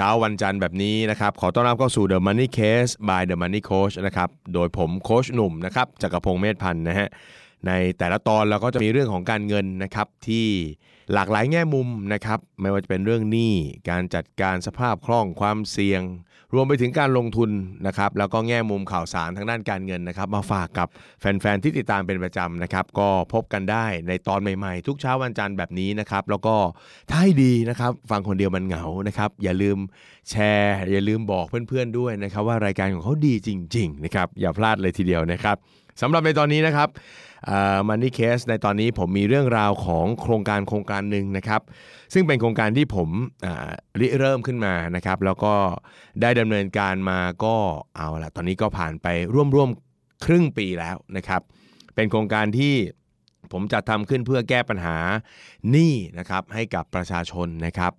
เช้าวันจันทร์แบบนี้นะครับ ขอต้อนรับเข้าสู่ The Money Case by The Money Coach นะครับ โดยผมโคชหนุ่มนะครับจักรพงศ์เมธพันธ์นะฮะ ในแต่ละตอนเราก็จะมีเรื่องของการเงินนะครับที่หลากหลายแง่มุมนะครับ ไม่ว่าจะเป็นเรื่องหนี้ การจัดการสภาพคล่องความเสี่ยง รวมไปถึงการลงทุนนะครับแล้วก็แง่มุมข่าวสารทางด้านการเงินนะครับ มาฝากกับแฟนๆที่ติดตามเป็นประจำนะครับ ก็พบกันได้ในตอนใหม่ๆ ทุกเช้าวันจันทร์แบบนี้นะครับ แล้วก็ถ้าให้ดีนะครับ ฟังคนเดียวมันเหงานะครับ อย่าลืมแชร์ อย่าลืมบอกเพื่อนๆด้วยนะครับ ว่ารายการของเขาดีจริง ๆ นะครับ อย่าพลาดเลยทีเดียวนะครับ สำหรับในตอนนี้นะครับมันนี่เคสในตอนนี้ผมมีเรื่องราวของโครงการโครงการหนึ่งนะครับ ซึ่งเป็นโครงการที่ผมริเริ่มขึ้นมานะครับ แล้วก็ได้ดำเนินการมาก็เอาละตอนนี้ก็ผ่านไปร่วมๆครึ่งปีแล้วนะครับ เป็นโครงการที่ผมจัดทำขึ้นเพื่อแก้ปัญหาหนี้นะครับให้กับประชาชนนะครับ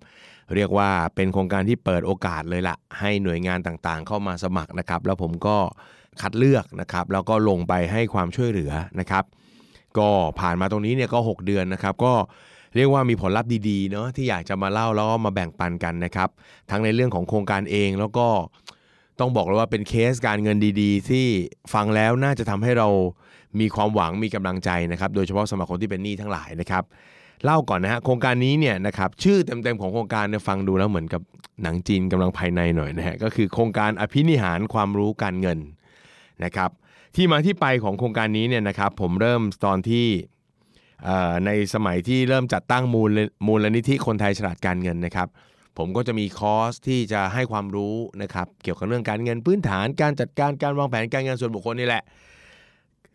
เรียกว่าเป็นโครงการที่เปิดโอกาสเลยละให้หน่วยงานต่างๆ เข้ามาสมัครนะครับ แล้วผมก็ คัดเลือกนะครับ แล้วก็ลงไปให้ความช่วยเหลือนะครับ ก็ผ่านมาตรงนี้เนี่ยก็ 6 เดือนนะครับ ก็เรียกว่ามีผลลัพธ์ดีๆเนาะที่อยากจะมาเล่าแล้วก็มาแบ่งปันกันนะครับ ทั้งในเรื่องของโครงการเองแล้วก็ต้องบอกเลยว่าเป็นเคสการเงินดีๆ ที่ฟังแล้วน่าจะทำให้เรามีความหวังมีกำลังใจนะครับ โดยเฉพาะสำหรับคนที่เป็นหนี้ทั้งหลายนะครับเล่าก่อนนะฮะโครงการนี้เนี่ยนะครับชื่อเต็มๆของโครงการเนี่ยฟังดูแล้วเหมือนกับหนังจีนกำลังภายในหน่อยนะฮะก็คือโครงการอภินิหารความรู้การเงิน นะครับที่มาที่ไปของโครงการนี้เนี่ยนะครับผมเริ่มตอนที่ในสมัยที่เริ่มจัดตั้งมูลมูลนิธิคนไทยฉลาดการเงินนะครับ ผมก็จะมีคอร์สที่จะให้ความรู้นะครับเกี่ยวกับเรื่องการเงินพื้นฐานการจัดการการวางแผนการเงินส่วนบุคคลนี่แหละ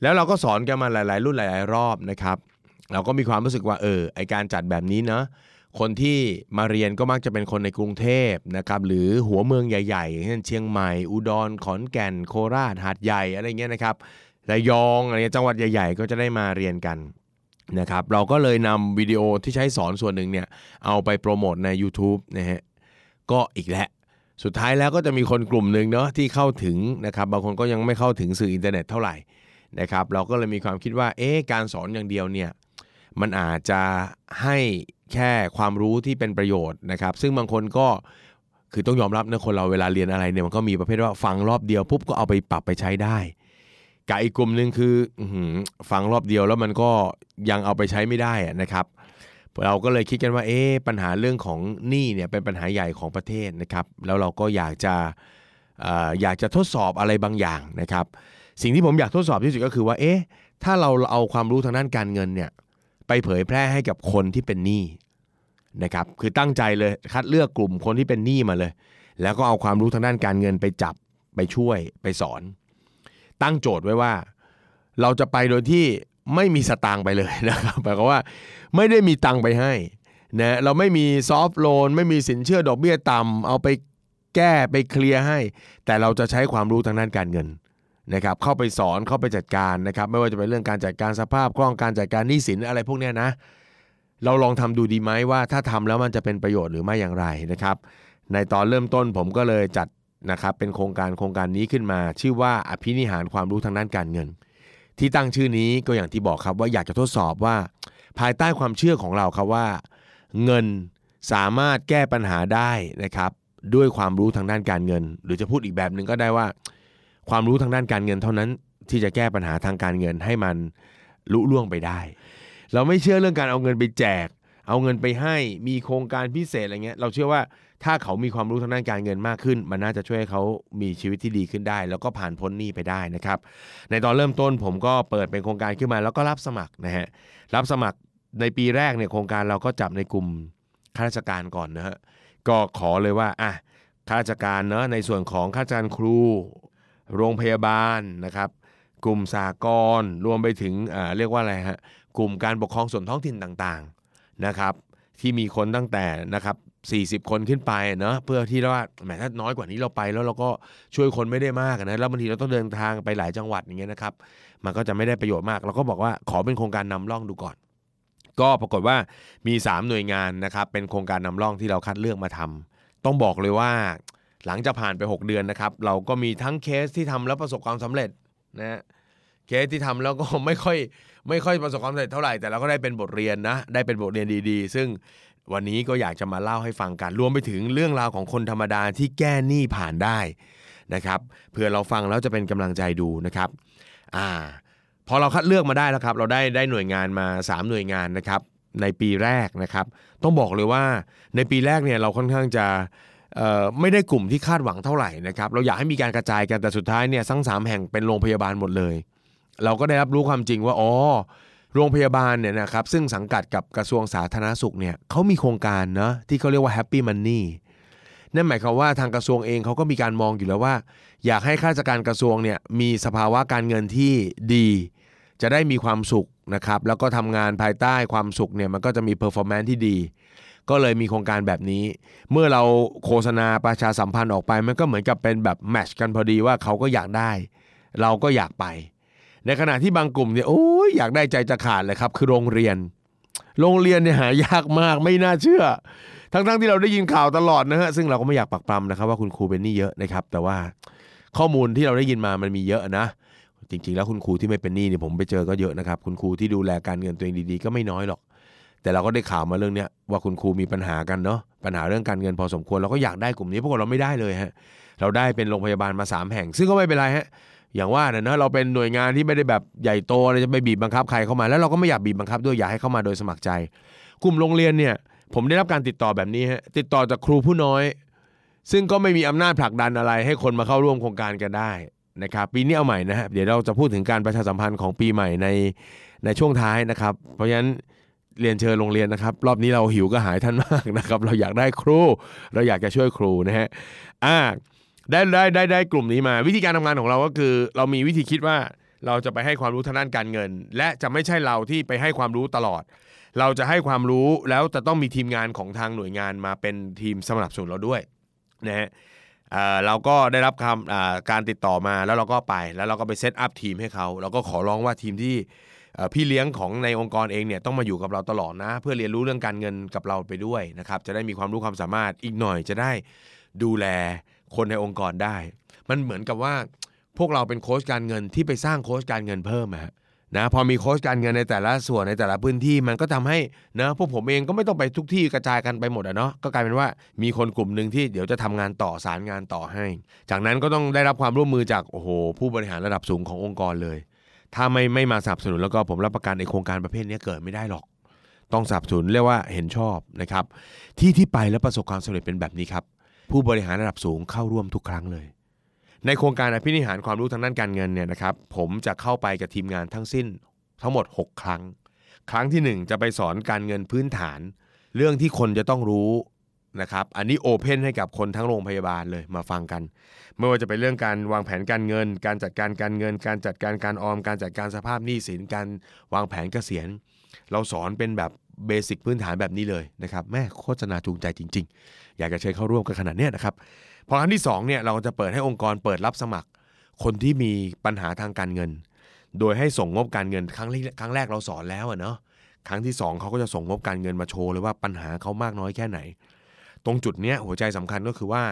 แล้วเราก็สอนกันมาหลาย ๆ รุ่นหลาย ๆ รอบนะครับ เราก็มีความรู้สึกว่าเออไอการจัดแบบนี้เนาะ คนที่มาเรียนก็มักจะเป็นคนในกรุงเทพนะครับหรือหัวเมืองใหญ่ๆเช่นเชียงใหม่ อุดรขอนแก่น โคราชหาดใหญ่อะไรเงี้ยนะครับระยองอะไรเงี้ยจังหวัดใหญ่ๆ ก็จะได้มาเรียนกันนะครับเราก็เลยนำวิดีโอที่ใช้สอนส่วนหนึ่งเนี่ยเอาไปโปรโมทใน YouTube นะฮะก็อีกแล้วสุดท้ายแล้วก็จะมีคนกลุ่มหนึ่งเนาะที่เข้าถึงนะครับบางคนก็ยังไม่เข้าถึงสื่ออินเทอร์เน็ตเท่าไหร่นะครับเราก็เลยมีความคิดว่าเอ๊ะการสอนอย่างเดียวเนี่ยมันอาจจะให้ แค่ความรู้ที่เป็นประโยชน์นะครับ ซึ่งบางคนก็คือต้องยอมรับนะคนเราเวลาเรียนอะไรเนี่ยมันก็มีประเภทว่าฟังรอบเดียวปุ๊บก็เอาไปปรับไปใช้ได้กับอีกกลุ่มหนึ่งคือฟังรอบเดียวแล้วมันก็ยังเอาไปใช้ไม่ได้นะครับเราก็เลยคิดกันว่าเอ๊ะปัญหาเรื่องของหนี้เนี่ยเป็นปัญหาใหญ่ของประเทศนะครับแล้วเราก็อยากจะอออยากจะทดสอบอะไรบางอย่างนะครับ สิ่งที่ผมอยากทดสอบที่สุดก็คือว่าเอ๊ะถ้าเราเอาความรู้ทางด้านการเงินเนี่ย ไปเผยแพร่ให้กับคนที่เป็นหนี้นะครับคือตั้งใจเลยคัดเลือกกลุ่มคนที่เป็นหนี้มาเลย แล้วก็เอาความรู้ทางด้านการเงินไปจับไปช่วยไปสอน ตั้งโจทย์ไว้ว่า เราจะไปโดยที่ไม่มีสตางค์ไปเลยนะครับแปลว่าไม่ได้มีตังค์ไปให้นะเราไม่มีซอฟท์โลนไม่มีสินเชื่อดอกเบี้ยต่ำเอาไปแก้ไปเคลียร์ให้ แต่เราจะใช้ความรู้ทางด้านการเงิน นะครับเข้าไปสอนเข้าไปจัดการนะครับไม่ว่าจะเป็นเรื่องการจัดการสภาพคล่องการจัดการหนี้สินอะไรพวกเนี้ยนะเราลองทำดูดีไหมว่าถ้าทำแล้วมันจะเป็นประโยชน์หรือไม่อย่างไรนะครับในตอนเริ่มต้นผมก็เลยจัดนะครับเป็นโครงการโครงการนี้ขึ้นมา ชื่อว่าอภินิหารความรู้ทางด้านการเงิน ที่ตั้งชื่อนี้ก็อย่างที่บอกครับว่าอยากจะทดสอบว่า ภายใต้ความเชื่อของเราครับว่า เงินสามารถแก้ปัญหาได้นะครับด้วยความรู้ทางด้านการเงิน หรือจะพูดอีกแบบหนึ่งก็ได้ว่า ความรู้ทางด้านการเงินเท่านั้นที่จะแก้ปัญหาทางการเงินให้มันลุล่วงไปได้ เราไม่เชื่อเรื่องการเอาเงินไปแจก เอาเงินไปให้มีโครงการพิเศษอะไรเงี้ย เราเชื่อว่าถ้าเขามีความรู้ทางด้านการเงินมากขึ้น มันน่าจะช่วยให้เขามีชีวิตที่ดีขึ้นได้ แล้วก็ผ่านพ้นหนี้ไปได้นะครับ ในตอนเริ่มต้นผมก็เปิดเป็นโครงการขึ้นมา แล้วก็รับสมัครนะฮะรับสมัครในปีแรกเนี่ยโครงการเราก็จับในกลุ่มข้าราชการก่อนนะฮะก็ขอเลยว่าอะข้าราชการเนาะในส่วนของข้าราชการครู โรงพยาบาลนะครับ กลุ่มสากลรวมไปถึงเรียกว่าอะไรฮะกลุ่มการปกครองส่วนท้องถิ่นต่างๆนะครับ ที่มีคนตั้งแต่นะครับ40 คนขึ้นไปเนาะเพื่อที่ว่าแหมถ้าน้อยกว่านี้เราไปแล้วเราก็ช่วยคนไม่ได้มากนะแล้วบางทีเราต้องเดินทางไปหลายจังหวัดอย่างเงี้ยนะครับ มันก็จะไม่ได้ประโยชน์มาก เราก็บอกว่าขอเป็นโครงการนำร่องดูก่อน ก็ปรากฏว่ามี 3 หน่วยงานนะครับเป็นโครงการนำร่องที่เราคัดเลือกมาทำต้องบอกเลยว่า หลังจากผ่านไป 6 เดือนนะครับ เราก็มีทั้งเคสที่ทำแล้วประสบความสำเร็จนะเคสที่ทำแล้วก็ไม่ค่อยไม่ค่อยประสบความสำเร็จเท่าไหร่แต่เราก็ได้เป็นบทเรียนนะได้เป็นบทเรียนดีๆ ซึ่งวันนี้ก็อยากจะมาเล่าให้ฟังกันรวมไปถึงเรื่องราวของคนธรรมดาที่แก้หนี้ผ่านได้นะครับเผื่อเราฟังแล้วจะเป็นกำลังใจดูนะครับอ่าพอเราคัดเลือกมาได้แล้วครับ เราได้ได้หน่วยงานมา 3 หน่วยงานนะครับในปีแรกนะครับ ต้องบอกเลยว่าในปีแรกเนี่ยเราค่อนข้างจะ ไม่ได้กลุ่มที่คาดหวังเท่าไหร่นะครับเราอยากให้มีการกระจายกันแต่สุดท้ายเนี่ยทั้งสามแห่งเป็นโรงพยาบาลหมดเลย เราก็ได้รับรู้ความจริงว่าอ๋อโรงพยาบาลเนี่ยนะครับซึ่งสังกัดกับกระทรวงสาธารณสุขเนี่ยเขามีโครงการเนาะที่เขาเรียกว่า Happy Money นั่นหมายความว่าทางกระทรวงเองเขาก็มีการมองอยู่แล้วว่า อยากให้ข้าราชการกระทรวงเนี่ยมีสภาวะการเงินที่ดี จะได้มีความสุขนะครับแล้วก็ทำงานภายใต้ความสุขเนี่ยมันก็จะมี performance ที่ดี ก็เลยมีโครงการแบบนี้ เมื่อเราโฆษณาประชาสัมพันธ์ออกไป มันก็เหมือนกับเป็นแบบ match กันพอดีว่าเขาก็อยากได้ เราก็อยากไป ในขณะที่บางกลุ่มเนี่ยโอ้ยอยากได้ใจจะขาดเลยครับ คือโรงเรียน โรงเรียนเนี่ยหายากมากไม่น่าเชื่อ ทั้งๆที่เราได้ยินข่าวตลอดนะฮะซึ่งเราก็ไม่อยากปักปรำนะครับว่าคุณครูเป็นนี้เยอะนะครับ แต่ว่าข้อมูลที่เราได้ยินมามันมีเยอะนะจริงๆ แล้วคุณครูที่ไม่เป็นหนี้เนี่ยผมไปเจอก็เยอะนะครับ คุณครูที่ดูแลการเงินตัวเองดีๆ ก็ไม่น้อยหรอก แต่เราก็ได้ข่าวมาเรื่องเนี้ยว่าคุณครูมีปัญหากันเนาะปัญหาเรื่องการเงินพอสมควรเราก็อยากได้กลุ่มนี้พวกเราไม่ได้เลยฮะเราได้เป็นโรงพยาบาลมา 3 แห่ง ซึ่งก็ไม่เป็นไรฮะอย่างว่าเนะเราเป็นหน่วยงานที่ไม่ได้แบบใหญ่โตเลยจะไปบีบบังคับใครเข้ามาแล้วเราก็ไม่อยากบีบบังคับด้วยอยากให้เข้ามาโดยสมัครใจ กลุ่มโรงเรียนเนี่ยผมได้รับการติดต่อแบบนี้ฮะติดต่อจากครูผู้น้อย ซึ่งก็ไม่มีอำนาจผลักดันอะไร ให้คนมาเข้าร่วมโครงการกันได้นะครับปีนี้เอาใหม่นะฮะเดี๋ยวเราจะพูดถึงการประชาสัมพันธ์ของปีใหม่ในในช่วงท้ายนะครับ เพราะฉะนั้น เรียนเชิญโรงเรียนนะครับ รอบนี้เราหิวก็หายท่านมากนะครับ เราอยากได้ครู เราอยากจะช่วยครูนะฮะอ่าได้ได้ได้ได้กลุ่มนี้มา วิธีการทำงานของเราก็คือ เรามีวิธีคิดว่าเราจะไปให้ความรู้ทางด้านการเงิน และจะไม่ใช่เราที่ไปให้ความรู้ตลอด เราจะให้ความรู้แล้วจะต้องมีทีมงานของทางหน่วยงานมาเป็นทีมสนับสนุนเราด้วยนะฮะเอ่อเราก็ได้รับคำอ่าการติดต่อมาแล้วเราก็ไปแล้วเราก็ไปเซตอัพทีมให้เขาเราก็ขอร้องว่าทีมที่ พี่เลี้ยงของในองค์กรเองเนี่ยต้องมาอยู่กับเราตลอดนะ เพื่อเรียนรู้เรื่องการเงินกับเราไปด้วยนะครับจะได้มีความรู้ความสามารถอีกหน่อยจะได้ดูแลคนในองค์กรได้ มันเหมือนกับว่าพวกเราเป็นโค้ชการเงินที่ไปสร้างโค้ชการเงินเพิ่มฮะนะพอมีโค้ชการเงินในแต่ละส่วนในแต่ละพื้นที่มันก็ทำให้นะพวกผมเองก็ไม่ต้องไปทุกที่กระจายกันไปหมดอะเนาะก็กลายเป็นว่ามีคนกลุ่มหนึ่งที่เดี๋ยวจะทำงานต่อสารงานต่อให้ จากนั้นก็ต้องได้รับความร่วมมือจากโอ้โหผู้บริหารระดับสูงขององค์กรเลย ถ้าไม่ไม่มาสนับสนุนแล้วก็ผมรับประกันในโครงการประเภทนี้เกิดไม่ได้หรอก ต้องสนับสนุนเรียกว่าเห็นชอบนะครับ ที่ที่ไปแล้วประสบความสำเร็จเป็นแบบนี้ครับ ผู้บริหารระดับสูงเข้าร่วมทุกครั้งเลย ในโครงการอภินิหารความรู้ทางด้านการเงินเนี่ยนะครับ ผมจะเข้าไปกับทีมงานทั้งสิ้นทั้งหมด 6 ครั้ง ครั้งที่ 1 จะไปสอนการเงินพื้นฐาน เรื่องที่คนจะต้องรู้ นะครับอันนี้โอเพนให้กับคนทั้งโรงพยาบาลเลยมาฟังกัน ไม่ว่าจะเป็นเรื่องการวางแผนการเงิน การจัดการการเงิน การจัดการการออม การจัดการสภาพหนี้สินการวางแผนเกษียณ เราสอนเป็นแบบเบสิกพื้นฐานแบบนี้เลยนะครับแม่โฆษณาจูงใจจริง ๆ อยากจะเชิญเข้าร่วมกันขนาดเนี้ยนะครับพอครั้งที่2เนี่ยเราจะเปิดให้องค์กรเปิดรับสมัคร คนที่มีปัญหาทางการเงิน โดยให้ส่งงบการเงินครั้งแรกครั้งแรกเราสอนแล้วอะเนาะครั้งที่ 2เขาก็จะส่งงบการเงินมาโชว์เลยว่าปัญหาเขามากน้อยแค่ไหน ตรงจุดเนี้ยหัวใจสำคัญก็คือว่า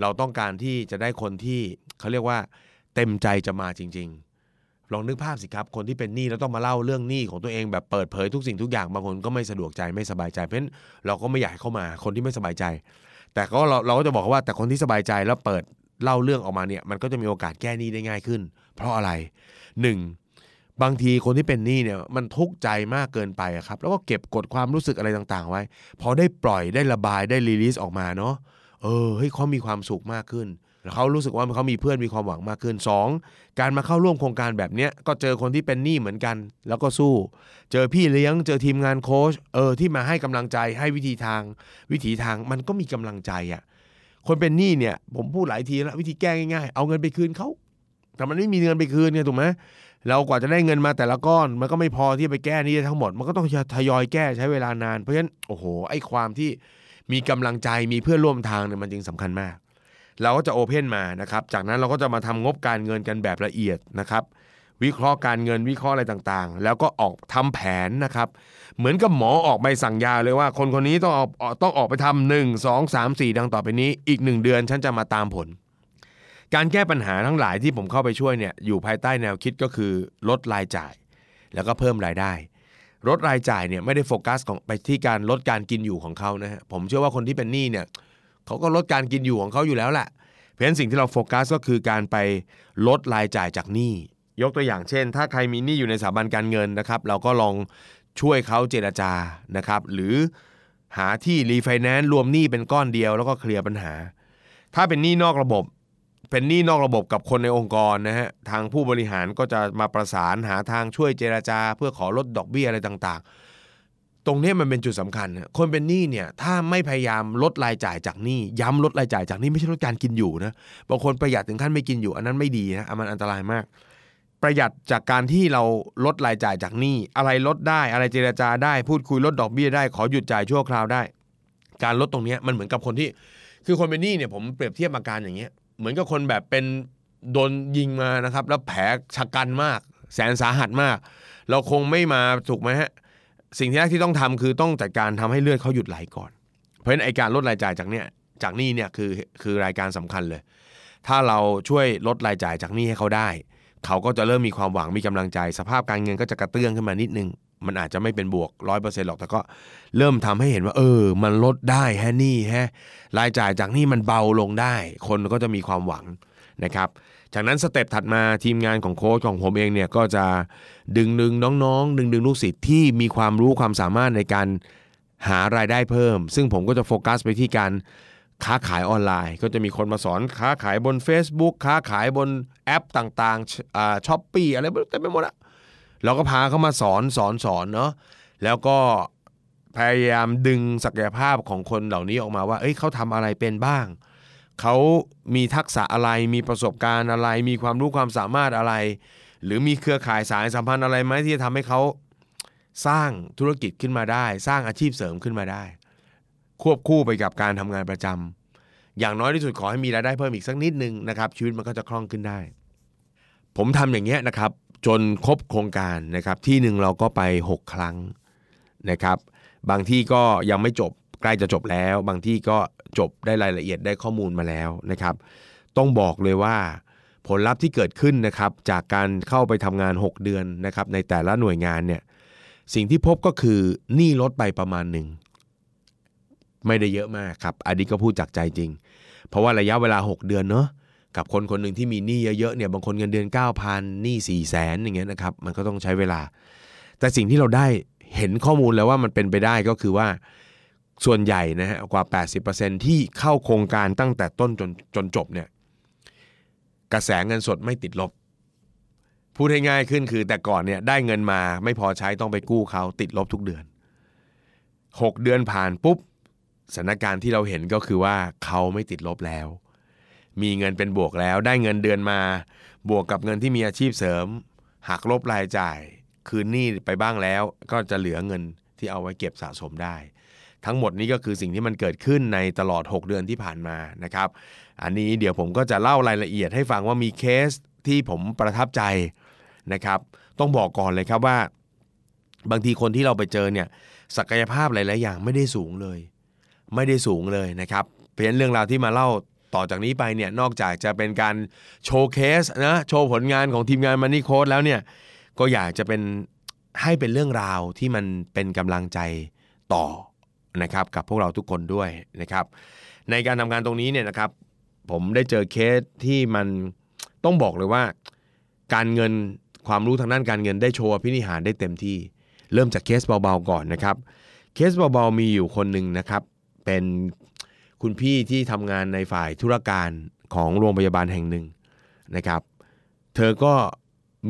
เราต้องการที่จะได้คนที่เขาเรียกว่า เต็มใจจะมาจริง ๆ ลองนึกภาพสิครับ คนที่เป็นหนี้แล้วต้องมาเล่าเรื่องหนี้ของตัวเองแบบเปิดเผยทุกสิ่งทุกอย่างบางคนก็ไม่สะดวกใจไม่สบายใจ เพราะฉะนั้นเราก็ไม่อยากให้เข้ามาคนที่ไม่สบายใจ แต่ก็เราเราก็จะบอกว่าแต่คนที่สบายใจแล้วเปิดเล่าเรื่องออกมาเนี่ยมันก็จะมีโอกาสแก้หนี้ได้ง่ายขึ้น เพราะอะไรหนึ่ง บางทีคนที่เป็นหนี้เนี่ยมันทุกข์ใจมากเกินไปครับ แล้วก็เก็บกดความรู้สึกอะไรต่างๆ ไว้ พอได้ปล่อยได้ระบายได้รีลีสออกมาเนาะเออเฮ้ยเขามีความสุขมากขึ้นเขารู้สึกว่าเขามีเพื่อนมีความหวังมากขึ้นสองการมาเข้าร่วมโครงการแบบเนี้ยก็เจอคนที่เป็นหนี้เหมือนกัน แล้วก็สู้ เจอพี่เลี้ยง เจอทีมงานโค้ชเออที่มาให้กำลังใจให้วิธีทาง วิถีทางมันก็มีกำลังใจอะ่ะคนเป็นหนี้เนี่ยผมพูดหลายทีแล้ววิธีแก้ง่ายๆ เอาเงินไปคืนเขา แต่มันไม่มีเงินไปคืนเนี่ยถูกไหมเรากว่าจะได้เงินมาแต่ละก้อน มันก็ไม่พอที่จะไปแก้นี้ทั้งหมด มันก็ต้องทยอยแก้ใช้เวลานาน เพราะฉะนั้นโอ้โหไอ้ความที่มีกำลังใจมีเพื่อนร่วมทางเนี่ยมันจึงสำคัญมาก เราก็จะโอเพนมานะครับจากนั้นเราก็จะมาทำงบการเงินกันแบบละเอียดนะครับ วิเคราะห์การเงินวิเคราะห์อะไรต่างๆ แล้วก็ออกทำแผนนะครับ เหมือนกับหมอออกใบสั่งยาเลยว่า คนคนนี้ต้องออกต้องออกไปทำหนึ่งสองสามสี่ดังต่อไปนี้ อีกหนึ่งเดือนฉันจะมาตามผล การแก้ปัญหาทั้งหลายที่ผมเข้าไปช่วยเนี่ยอยู่ภายใต้แนวคิดก็คือลดรายจ่าย แล้วก็เพิ่มรายได้ลดรายจ่ายเนี่ยไม่ได้โฟกัสของไปที่การลดการกินอยู่ของเขานะฮะผมเชื่อว่าคนที่เป็นหนี้เนี่ยเขาก็ลดการกินอยู่ของเขาอยู่แล้วแหละเพราะฉะนั้นสิ่งที่เราโฟกัสก็คือการไปลดรายจ่ายจากหนี้ยกตัวอย่างเช่น ถ้าใครมีหนี้อยู่ในสถาบันการเงินนะครับ เราก็ลองช่วยเขาเจรจานะครับ หรือหาที่รีไฟแนนซ์รวมหนี้เป็นก้อนเดียวแล้วก็เคลียร์ปัญหา ถ้าเป็นหนี้นอกระบบ เป็นหนี้นอกระบบกับคนในองค์กรนะฮะทางผู้บริหารก็จะมาประสานหาทางช่วยเจรจา เพื่อขอลดดอกเบี้ยอะไรต่างๆ ตรงนี้มันเป็นจุดสำคัญ คนเป็นหนี้เนี่ยถ้าไม่พยายามลดรายจ่ายจากหนี้ย้ำลดรายจ่ายจากหนี้ไม่ใช่ลดการกินอยู่นะบางคนประหยัดถึงขั้นไม่กินอยู่ อันนั้นไม่ดีนะมันอันตรายมาก ประหยัดจากการที่เราลดรายจ่ายจากหนี้อะไรลดได้อะไรเจราจาได้พูดคุยลดดอกเบี้ยได้ขอหยุดจ่ายชั่วคราวได้ การลดตรงนี้มันเหมือนกับคนที่ คือคนเป็นหนี้เนี่ยผมเปรียบเทียบอาการอย่างเงี้ย เหมือนกับคนแบบเป็นโดนยิงมานะครับ แล้วแผลชะกันมาก แสนสาหัสมาก เราคงไม่มาถูกไหมฮะสิ่งที่แรกที่ต้องทำคือต้องจัดการทำให้เลือดเขาหยุดไหลก่อน เพราะฉะนั้นไอการลดรายจ่ายจากเนี้ยจากนี้เนี่ยคือคือรายการสำคัญเลย ถ้าเราช่วยลดรายจ่ายจากนี้ให้เขาได้ เขาก็จะเริ่มมีความหวังมีกำลังใจ สภาพการเงินก็จะกระเตื้องขึ้นมานิดนึง มันอาจจะไม่เป็นบวกร้อยเปอร์เซ็นต์หรอก แต่ก็เริ่มทำให้เห็นว่า เออ มันลดได้แฮะนี่ฮะรายจ่ายจากนี่มันเบาลงได้ คนก็จะมีความหวังนะครับ จากนั้น step ถัดมาทีมงานของโค้ชของผมเองเนี่ยก็จะดึงดึงน้องๆ ดึงดึงลูกศิษย์ที่มีความรู้ความสามารถในการหารายได้เพิ่ม ซึ่งผมก็จะโฟกัสไปที่การค้าขายออนไลน์ ก็จะมีคนมาสอนค้าขายบน Facebook ค้าขายบนแอปต่างๆ Shopee อะไรเต็มไปหมดอะ เราก็พาเขามาสอนสอนสอนเนาะแล้วก็พยายามดึงศักยภาพของคนเหล่านี้ออกมาว่า เอ้ยเขาทำอะไรเป็นบ้าง เขามีทักษะอะไร มีประสบการณ์อะไร มีความรู้ความสามารถอะไร หรือมีเครือข่ายสายสัมพันธ์อะไรไหมที่จะทำให้เขาสร้างธุรกิจขึ้นมาได้ สร้างอาชีพเสริมขึ้นมาได้ ควบคู่ไปกับการทำงานประจำอย่างน้อยที่สุดขอให้มีรายได้เพิ่มอีกสักนิดนึงนะครับชีวิตมันก็จะคล่องขึ้นได้ ผมทำอย่างเงี้ยนะครับ จนครบโครงการนะครับที่หนึ่งเราก็ไป 6 ครั้งนะครับ บางที่ก็ยังไม่จบใกล้จะจบแล้ว บางที่ก็จบได้รายละเอียดได้ข้อมูลมาแล้วนะครับ ต้องบอกเลยว่าผลลัพธ์ที่เกิดขึ้นนะครับจากการเข้าไปทำงาน 6 เดือนนะครับในแต่ละหน่วยงานเนี่ยสิ่งที่พบก็คือหนี้ลดไปประมาณหนึ่งไม่ได้เยอะมากครับอันนี้ก็พูดจากใจจริง เพราะว่าระยะเวลา 6 เดือนเนาะ กับคนคนหนึ่งที่มีหนี้เยอะๆเนี่ยบางคนเงินเดือน 9,000หนี้4 0 0แสนอย่างเงี้ยนะครับมันก็ต้องใช้เวลา แต่สิ่งที่เราได้เห็นข้อมูลแล้วว่ามันเป็นไปได้ก็คือว่าส่วนใหญ่นะฮะกว่า 80%ที่เข้าโครงการตั้งแต่ต้นจนจนจบเนี่ยกระแสเงินสดไม่ติดลบ พูดให้ง่ายขึ้นคือแต่ก่อนเนี่ยได้เงินมาไม่พอใช้ต้องไปกู้เขาติดลบทุกเดือน 6 เดือนผ่านปุ๊บสถานการณ์ที่เราเห็นก็คือว่าเขาไม่ติดลบแล้ว มีเงินเป็นบวกแล้วได้เงินเดือนมา บวกกับเงินที่มีอาชีพเสริมหักลบรายจ่าย คืนหนี้ไปบ้างแล้ว ก็จะเหลือเงินที่เอาไว้เก็บสะสมได้ ทั้งหมดนี้ก็คือสิ่งที่มันเกิดขึ้นในตลอด 6 เดือนที่ผ่านมานะครับ อันนี้เดี๋ยวผมก็จะเล่ารายละเอียดให้ฟังว่ามีเคสที่ผมประทับใจนะครับ ต้องบอกก่อนเลยครับว่า บางทีคนที่เราไปเจอเนี่ยศักยภาพหลาย ๆ อย่างไม่ได้สูงเลย ไม่ได้สูงเลยนะครับ เพราะฉะนั้นเรื่องราวที่มาเล่า ต่อจากนี้ไปเนี่ยนอกจากจะเป็นการโชว์เคสนะโชว์ผลงานของทีมงานมันนี่โค้ดแล้วเนี่ยก็อยากจะเป็นให้เป็นเรื่องราวที่มันเป็นกำลังใจต่อนะครับกับพวกเราทุกคนด้วยนะครับ ในการทำงานตรงนี้เนี่ยนะครับ ผมได้เจอเคสที่มันต้องบอกเลยว่า การเงินความรู้ทางด้านการเงินได้โชว์พินิหารได้เต็มที่ เริ่มจากเคสเบาๆก่อนนะครับ เคสเบาๆมีอยู่คนหนึ่งนะครับ เป็น คุณพี่ที่ทำงานในฝ่ายธุรการของโรงพยาบาลแห่งหนึ่งนะครับ เธอก็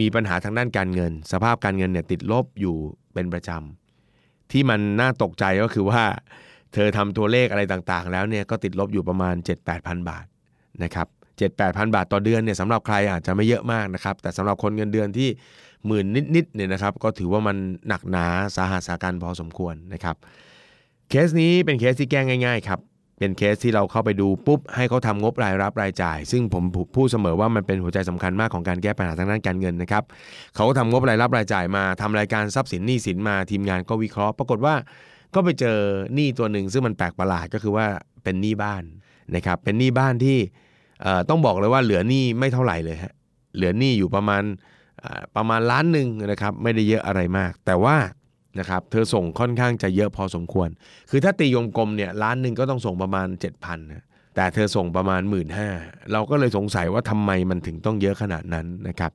มีปัญหาทางด้านการเงิน สภาพการเงินเนี่ยติดลบอยู่เป็นประจำที่มันน่าตกใจก็คือว่า เธอทำตัวเลขอะไรต่างๆ แล้วเนี่ยก็ติดลบอยู่ประมาณ 7-8,000 บาทนะครับ7-8,000 บาทต่อเดือนเนี่ยสำหรับใครอาจจะไม่เยอะมากนะครับ แต่สำหรับคนเงินเดือนที่หมื่นนิดๆเนี่ยนะครับ ก็ถือว่ามันหนักหนาสาหัสสากันพอสมควรนะครับ เคสนี้เป็นเคสที่แก้ง่าย ๆ ครับ เป็นเคสที่เราเข้าไปดูปุ๊บให้เขาทำงบรายรับรายจ่าย ซึ่งผมพูดเสมอว่ามันเป็นหัวใจสำคัญมากของการแก้ปัญหาทางด้านการเงินนะครับเขาก็ทำงบรายรับรายจ่ายมาทำรายการทรัพย์สินหนี้สินมาทีมงานก็วิเคราะห์ ปรากฏว่าก็ไปเจอหนี้ตัวหนึ่งซึ่งมันแปลกประหลาดก็คือว่าเป็นหนี้บ้านนะครับเป็นหนี้บ้านที่ต้องบอกเลยว่าเหลือหนี้ไม่เท่าไหร่เลยฮะเหลือหนี้อยู่ประมาณประมาณล้านหนึ่งนะครับไม่ได้เยอะอะไรมาก แต่ว่า นะครับเธอส่งค่อนข้างจะเยอะพอสมควร คือถ้าตียงกลมเนี่ยล้านหนึ่งก็ต้องส่งประมาณ 7,000นะแต่เธอส่งประมาณ 1 5ื่นเราก็เลยสงสัยว่าทำไมมันถึงต้องเยอะขนาดนั้นนะครับ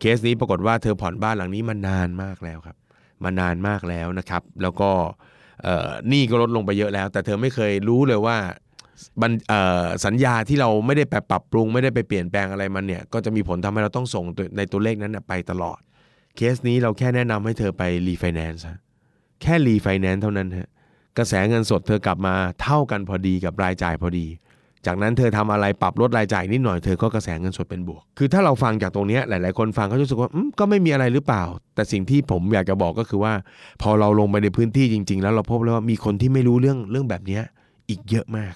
เคสนี้ปรากฏว่าเธอผ่อนบ้านหลังนี้มานานมากแล้วครับมานานมากแล้วนะครับ แล้วก็หนี้ก็ลดลงไปเยอะแล้ว แต่เธอไม่เคยรู้เลยว่าสัญญาที่เราไม่ได้ไปปรับปรุง ไม่ได้ไปเปลี่ยนแปลงอะไรมันเนี่ยก็จะมีผลทำให้เราต้องส่งในตัวเลขนั้นไปตลอด เคสนี้เราแค่แนะนำให้เธอไปรีไฟแนนซ์แค่รีไฟแนนซ์เท่านั้นฮะกระแสเงินสดเธอกลับมาเท่ากันพอดีกับรายจ่ายพอดี จากนั้นเธอทำอะไรปรับลดรายจ่ายนิดหน่อยเธอก็กระแสเงินสดเป็นบวก คือถ้าเราฟังจากตรงนี้หลาย ๆ คนฟังเขาจะรู้สึกว่าก็ไม่มีอะไรหรือเปล่า แต่สิ่งที่ผมอยากจะบอกก็คือว่า พอเราลงไปในพื้นที่จริง ๆ แล้วเราพบแล้วว่ามีคนที่ไม่รู้เรื่องเรื่องแบบนี้อีกเยอะมาก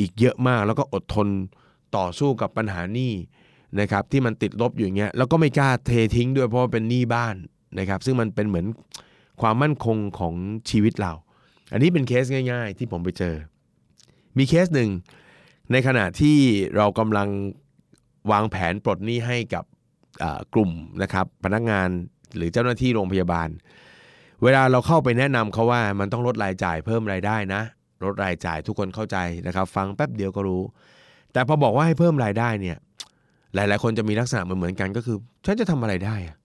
อีกเยอะมากแล้วก็อดทนต่อสู้กับปัญหานี้ นะครับที่มันติดลบอยู่อย่างเงี้ยแล้วก็ไม่กล้าเททิ้งด้วยเพราะว่าเป็นหนี้บ้านนะครับ ซึ่งมันเป็นเหมือนความมั่นคงของชีวิตเรา อันนี้เป็นเคสง่าย ๆ ที่ผมไปเจอ มีเคสหนึ่งในขณะที่เรากำลังวางแผนปลดหนี้ให้กับกลุ่มนะครับพนักงานหรือเจ้าหน้าที่โรงพยาบาล เวลาเราเข้าไปแนะนำเขาว่ามันต้องลดรายจ่ายเพิ่มรายได้นะ ลดรายจ่ายทุกคนเข้าใจนะครับ ฟังแป๊บเดียวก็รู้ แต่พอบอกว่าให้เพิ่มรายได้เนี่ย หลาย ๆ คนจะมีลักษณะเหมือนกันก็คือ ฉันจะทำอะไรได้อะ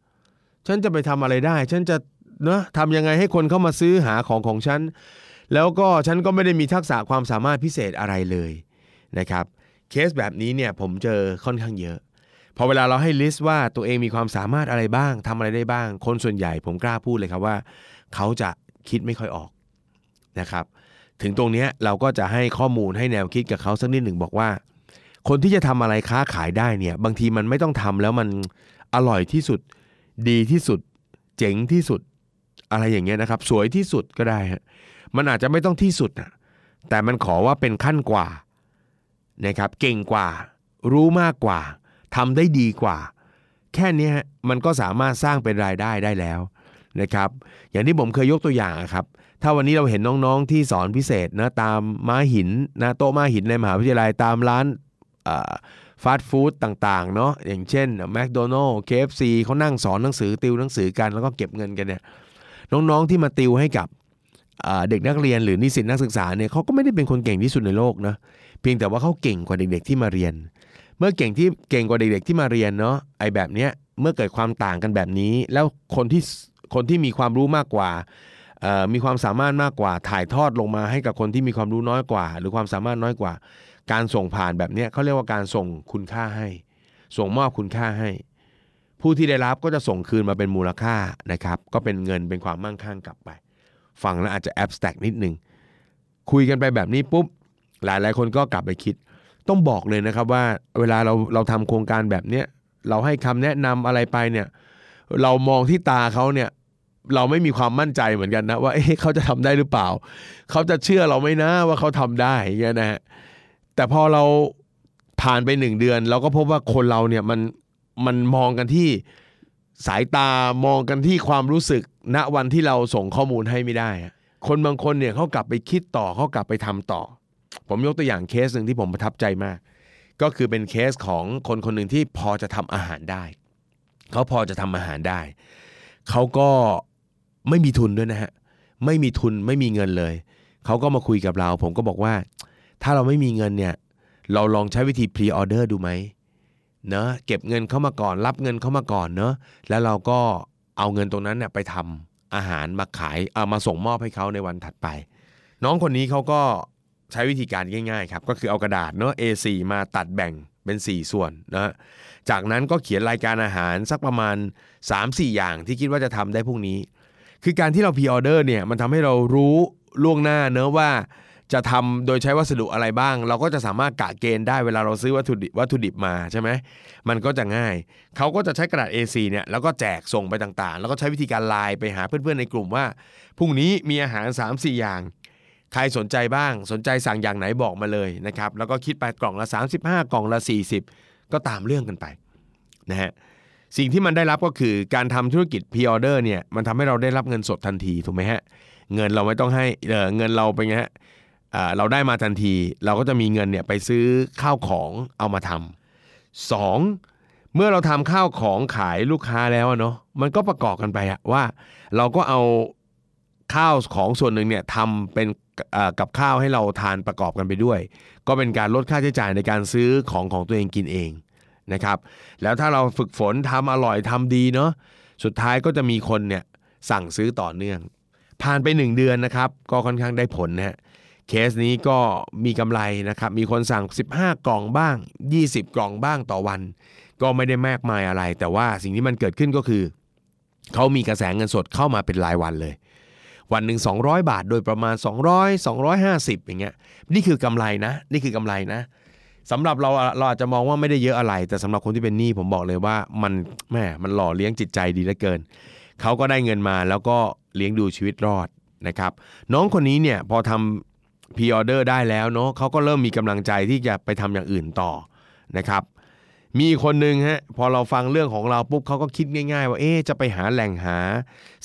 ฉันจะไปทำอะไรได้ ฉันจะเนะทำยังไงให้คนเข้ามาซื้อหาของของฉัน แล้วก็ฉันก็ไม่ได้มีทักษะความสามารถพิเศษอะไรเลยนะครับ เคสแบบนี้เนี่ยผมเจอค่อนข้างเยอะ พอเวลาเราให้ลิสต์ว่าตัวเองมีความสามารถอะไรบ้างทำอะไรได้บ้าง คนส่วนใหญ่ผมกล้าพูดเลยครับว่า เขาจะคิดไม่ค่อยออกนะครับ ถึงตรงนี้เราก็จะให้ข้อมูลให้แนวคิดกับเขาสักนิดหนึ่งบอกว่า คนที่จะทำอะไรค้าขายได้เนี่ย บางทีมันไม่ต้องทำแล้วมันอร่อยที่สุด ดีที่สุด เจ๋งที่สุด อะไรอย่างเงี้ยนะครับ สวยที่สุดก็ได้ฮะมันอาจจะไม่ต้องที่สุดนะแต่มันขอว่าเป็นขั้นกว่านะครับ เก่งกว่า รู้มากกว่าทำได้ดีกว่า แค่นี้มันก็สามารถสร้างเป็นรายได้ได้แล้วนะครับ อย่างที่ผมเคยยกตัวอย่างครับถ้าวันนี้เราเห็นน้องๆที่สอนพิเศษนะตามม้าหินนะโต๊ะม้าหินในมหาวิทยาลัยตามร้าน ฟาสต์ฟู้ดต่างๆ เนาะอย่างเช่นแมคโดนัลล์เคฟซีเขานั่งสอนหนังสือติวหนังสือกันแล้วก็เก็บเงินกันเนี่ยน้องๆที่มาติวให้กับเด็กนักเรียนหรือนิสิตนักศึกษาเนี่ยเขาก็ไม่ได้เป็นคนเก่งที่สุดในโลกนะเพียงแต่ว่าเขาเก่งกว่าเด็กๆที่มาเรียน เมื่อเก่งที่เก่งกว่าเด็กๆที่มาเรียนเนาะไอ้แบบเนี้ยเมื่อเกิดความต่างกันแบบนี้ แล้วคนที่คนที่มีความรู้มากกว่ามีความสามารถมากกว่าถ่ายทอดลงมาให้กับคนที่มีความรู้น้อยกว่า หรือความสามารถน้อยกว่า การส่งผ่านแบบนี้เขาเรียกว่าการส่งคุณค่าให้ ส่งมอบคุณค่าให้ ผู้ที่ได้รับก็จะส่งคืนมาเป็นมูลค่านะครับ ก็เป็นเงินเป็นความมั่งคั่งกลับไป ฟังแล้วอาจจะแอบสแต็กนิดนึง คุยกันไปแบบนี้ปุ๊บ หลายหลายคนก็กลับไปคิด ต้องบอกเลยนะครับว่าเวลาเราเราทำโครงการแบบเนี้ยเราให้คำแนะนำอะไรไปเนี่ย เรามองที่ตาเขาเนี่ยเราไม่มีความมั่นใจเหมือนกันนะว่าเอ๊ะเขาจะทำได้หรือเปล่า เขาจะเชื่อเราไหมนะว่าเขาทำได้เงี้ยนะฮะ แต่พอเราผ่านไปหนึ่งเดือน เราก็พบว่าคนเราเนี่ยมันมันมองกันที่สายตามองกันที่ความรู้สึกณวันที่เราส่งข้อมูลให้ไม่ได้ คนบางคนเนี่ยเขากลับไปคิดต่อเขากลับไปทำต่อ ผมยกตัวอย่างเคสหนึ่งที่ผมประทับใจมาก ก็คือเป็นเคสของคนคนหนึ่งที่พอจะทำอาหารได้เขาพอจะทำอาหารได้เขาก็ไม่มีทุนด้วยนะฮะไม่มีทุนไม่มีเงินเลยเขาก็มาคุยกับเรา ผมก็บอกว่า ถ้าเราไม่มีเงินเนี่ยเราลองใช้วิธีพรีออเดอร์ดูไหมเนะเก็บเงินเข้ามาก่อน รับเงินเข้ามาก่อนเนะแล้วเราก็เอาเงินตรงนั้นเนี่ยไปทำอาหารมาขายเอามาส่งมอบให้เขาในวันถัดไป น้องคนนี้เขาก็ใช้วิธีการง่ายๆครับก็คือเอากระดาษเนาะ A4 มาตัดแบ่งเป็น 4 ส่วนนะจากนั้นก็เขียนรายการอาหารสักประมาณ 3-4 อย่างที่คิดว่าจะทำได้พรุ่งนี้ คือการที่เราพรีออเดอร์เนี่ยมันทำให้เรารู้ล่วงหน้าเนะว่า จะทำโดยใช้วัสดุอะไรบ้าง เราก็จะสามารถกะเกณฑ์ได้เวลาเราซื้อวัตถุดิบวัตถุดิบมาใช่ไหมมันก็จะง่าย เขาก็จะใช้กระดาษ A4 เนี่ยแล้วก็แจกส่งไปต่างๆ แล้วก็ใช้วิธีการไลน์ไปหาเพื่อนๆในกลุ่มว่าพรุ่งนี้มีอาหาร 3-4 อย่าง ใครสนใจบ้าง สนใจสั่งอย่างไหนบอกมาเลยนะครับแล้วก็คิดไปกล่องละ 35 กล่องละ 40 ก็ตามเรื่องกันไปนะฮะสิ่งที่มันได้รับก็คือการทำธุรกิจพ r ออเดอร์เนี่ยมันทำให้เราได้รับเงินสดทันทีถูกไหมฮะเงินเราไม่ต้องให้เออเงินเราเป็นไงฮะ เราได้มาทันที เราก็จะมีเงินเนี่ยไปซื้อข้าวของเอามาทำสองเมื่อเราทำข้าวของขายลูกค้าแล้วเนาะมันก็ประกอบกันไปอะว่า เราก็เอาข้าวของส่วนหนึ่งเนี่ยทำเป็นกับข้าวให้เราทานประกอบกันไปด้วย ก็เป็นการลดค่าใช้จ่ายในการซื้อของของตัวเองกินเองนะครับ แล้วถ้าเราฝึกฝนทำอร่อยทำดีเนาะสุดท้ายก็จะมีคนเนี่ยสั่งซื้อต่อเนื่อง ผ่านไป 1 เดือนนะครับ ก็ค่อนข้างได้ผลนะฮะ เคสนี้ก็มีกำไรนะครับ มีคนสั่ง 15 กล่องบ้าง 20 กล่องบ้างต่อวัน ก็ไม่ได้มากมายอะไร แต่ว่าสิ่งที่มันเกิดขึ้นก็คือ เขามีกระแสเงินสดเข้ามาเป็นรายวันเลย วันหนึ่ง200 บาทโดยประมาณ 200 250 อย่างเงี้ย นี่คือกำไรนะ นี่คือกำไรนะสำหรับเราเราอาจจะมองว่าไม่ได้เยอะอะไร แต่สำหรับคนที่เป็นหนี้ผมบอกเลยว่ามันแหมมันหล่อเลี้ยงจิตใจดีเหลือเกิน เขาก็ได้เงินมาแล้วก็เลี้ยงดูชีวิตรอดนะครับ น้องคนนี้เนี่ยพอทำ พ r ออเดอร์ได้แล้วเนาะเขาก็เริ่มมีกำลังใจที่จะไปทำอย่างอื่นต่อนะครับมีคนหนึ่งฮะพอเราฟังเรื่องของเราปุ๊บเขาก็คิดง่าย ๆ ว่าเอ๊จะไปหาแหล่งหา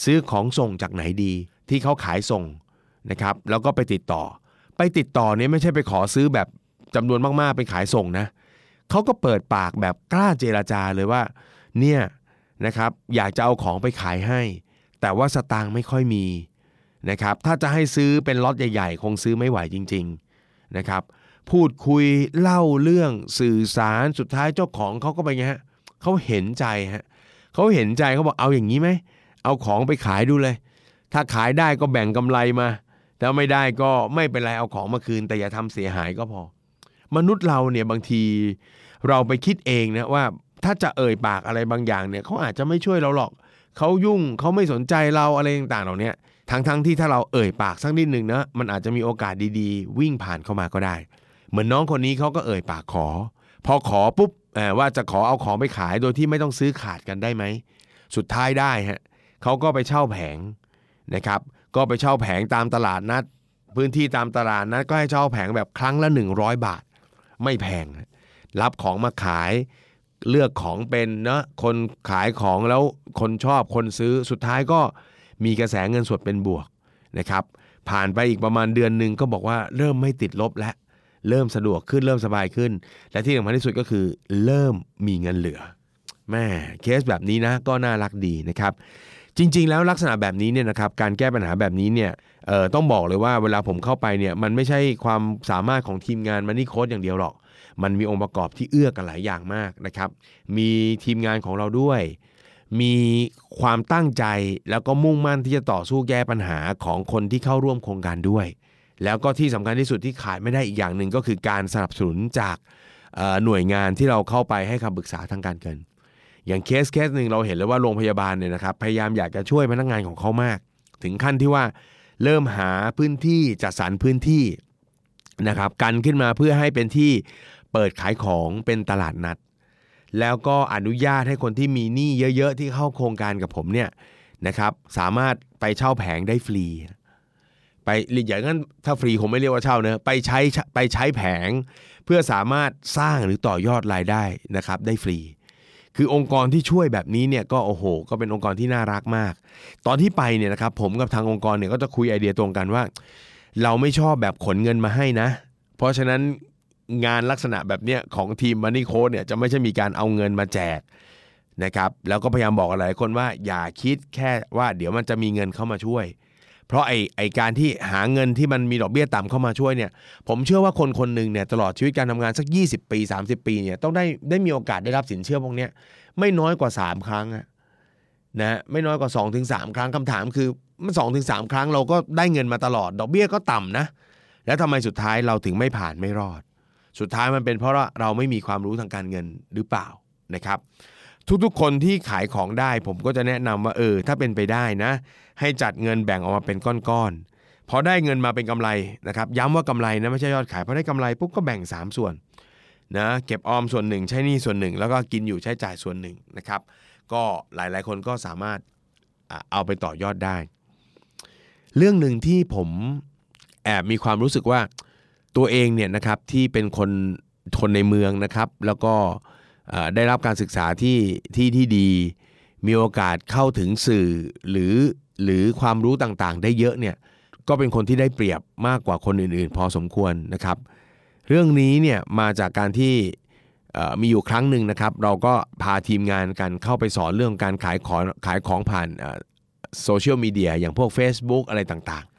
ซื้อของส่งจากไหนดี ที่เขาขายส่งนะครับแล้วก็ไปติดต่อ ไปติดต่อเนี่ยไม่ใช่ไปขอซื้อแบบจำนวนมากๆไปขายส่งนะเขาก็เปิดปากแบบกล้าเจราจาเลยว่าเนี่ยนะครับอยากจะเอาของไปขายให้ แต่ว่าสตางค์ไม่ค่อยมี นะครับถ้าจะให้ซื้อเป็นล็อตใหญ่ๆ คงซื้อไม่ไหวจริงๆนะครับพูดคุยเล่าเรื่องสื่อสารสุดท้ายเจ้าของเขาก็ไปไงฮะเขาเห็นใจฮะเขาเห็นใจเขาบอกเอาอย่างนี้ไหมเอาของไปขายดูเลย ถ้าขายได้ก็แบ่งกำไรมาถ้าไม่ได้ก็ไม่เป็นไรเอาของมาคืน แต่อย่าทำเสียหายก็พอ มนุษย์เราเนี่ยบางทีเราไปคิดเองนะว่าถ้าจะเอ่ยปากอะไรบางอย่างเนี่ยเขาอาจจะไม่ช่วยเราหรอกเขายุ่งเขาไม่สนใจเราอะไรต่างๆเหล่านี้ ทั้งๆทที่ถ้าเราเอ่ยปากสักนิดหนึ่งนะมันอาจจะมีโอกาสดีๆ วิ่งผ่านเข้ามาก็ได้ เหมือนน้องคนนี้เขาก็เอ่ยปากขอ พอขอปุ๊บว่าจะขอเอาของไปขายโดยที่ไม่ต้องซื้อขาดกันได้ไหมสุดท้ายได้ฮะเขาก็ไปเช่าแผงนะครับ ก็ไปเช่าแผงตามตลาดนัด พื้นที่ตามตลาดนัดก็ให้เช่าแผงแบบครั้งละ 100 บาท ไม่แพง รับของมาขายเลือกของเป็นนะคนขายของแล้วคนชอบคนซื้อสุดท้ายก็ มีกระแสเงินสดเป็นบวกนะครับผ่านไปอีกประมาณเดือนหนึ่งก็บอกว่าเริ่มไม่ติดลบแล้วเริ่มสะดวกขึ้นเริ่มสบายขึ้น และที่สำคัญที่สุดก็คือ เริ่มมีเงินเหลือแม่เคสแบบนี้นะก็น่ารักดีนะครับ จริง ๆ แล้วลักษณะแบบนี้เนี่ยนะครับการแก้ปัญหาแบบนี้เนี่ยต้องบอกเลยว่าเวลาผมเข้าไปเนี่ยมันไม่ใช่ความสามารถของทีมงานมันนี่โค้ดอย่างเดียวหรอก มันมีองค์ประกอบที่เอื้อกันหลายอย่างมากนะครับ มีทีมงานของเราด้วย มีความตั้งใจแล้วก็มุ่งมั่นที่จะต่อสู้แก้ปัญหาของคนที่เข้าร่วมโครงการด้วย แล้วก็ที่สำคัญที่สุดที่ขาดไม่ได้อีกอย่างหนึ่งก็คือการสนับสนุนจากหน่วยงานที่เราเข้าไปให้คำปรึกษาทางการเงิน อย่างเคสเคสหนึ่งเราเห็นเลยว่าโรงพยาบาลเนี่ยนะครับพยายามอยากจะช่วยพนักงานของเขามาก ถึงขั้นที่ว่าเริ่มหาพื้นที่จัดสรรพื้นที่นะครับกันขึ้นมาเพื่อให้เป็นที่เปิดขายของเป็นตลาดนัด แล้วก็อนุญาตให้คนที่มีหนี้เยอะ ๆ ที่เข้าโครงการกับผมเนี่ยนะครับ สามารถไปเช่าแผงได้ฟรี ไปอย่างนั้นถ้าฟรีผมไม่เรียกว่าเช่าเนะไปใช้ไปใช้แผง เพื่อสามารถสร้างหรือต่อยอดรายได้นะครับได้ฟรี คือองค์กรที่ช่วยแบบนี้เนี่ยก็โอ้โห ก็เป็นองค์กรที่น่ารักมาก ตอนที่ไปเนี่ยนะครับผมกับทางองค์กรเนี่ยก็จะคุยไอเดียตรงกันว่า เราไม่ชอบแบบขนเงินมาให้นะ เพราะฉะนั้น งานลักษณะแบบเนี้ยของทีมมันนี่โค้ดเนี่ยจะไม่ใช่มีการเอาเงินมาแจกนะครับแล้วก็พยายามบอกหลายคนว่าอย่าคิดแค่ว่าเดี๋ยวมันจะมีเงินเข้ามาช่วย เพราะไอไอการที่หาเงินที่มันมีดอกเบี้ยต่ำเข้ามาช่วยเนี่ยผมเชื่อว่าคนคนหนึ่งเนี่ยตลอดชีวิตการทำงานสัก 20 ปี 30 ปีเนี่ยต้องได้ได้มีโอกาสได้รับสินเชื่อพวกเนี้ยไม่น้อยกว่า 3 ครั้งนะไม่น้อยกว่า 2-3ถึงครั้งคำถามคือมันสองถึงสามครั้งเราก็ได้เงินมาตลอด ดอกเบี้ยก็ต่ำนะ แล้วทำไมสุดท้ายเราถึงไม่ผ่านไม่รอด สุดท้ายมันเป็นเพราะว่าเราไม่มีความรู้ทางการเงินหรือเปล่านะครับ ทุกๆคนที่ขายของได้ ผมก็จะแนะนำว่าเออ ถ้าเป็นไปได้นะ ให้จัดเงินแบ่งออกมาเป็นก้อนๆพอได้เงินมาเป็นกำไรนะครับ ย้ำว่ากำไรนะไม่ใช่ยอดขายพอได้กำไรปุ๊บก็แบ่ง 3 ส่วนนะเก็บออมส่วนหนึ่งใช้หนี้ส่วนหนึ่ง แล้วก็กินอยู่ใช้จ่ายส่วนหนึ่งนะครับ ก็หลายๆคนก็สามารถเอาไปต่อยอดได้ เรื่องหนึ่งที่ผมแอบมีความรู้สึกว่า ตัวเองเนี่ยนะครับที่เป็นคนคนในเมืองนะครับ แล้วก็ได้รับการศึกษาที่ที่ที่ดี มีโอกาสเข้าถึงสื่อหรือหรือความรู้ต่างๆ ได้เยอะเนี่ยก็เป็นคนที่ได้เปรียบมากกว่าคนอื่นๆ พอสมควรนะครับ เรื่องนี้เนี่ยมาจากการที่มีอยู่ครั้งหนึ่งนะครับ เราก็พาทีมงานกันเข้าไปสอนเรื่องการขายของขายของผ่านโซเชียลมีเดียอย่างพวก Facebook อะไรต่างๆ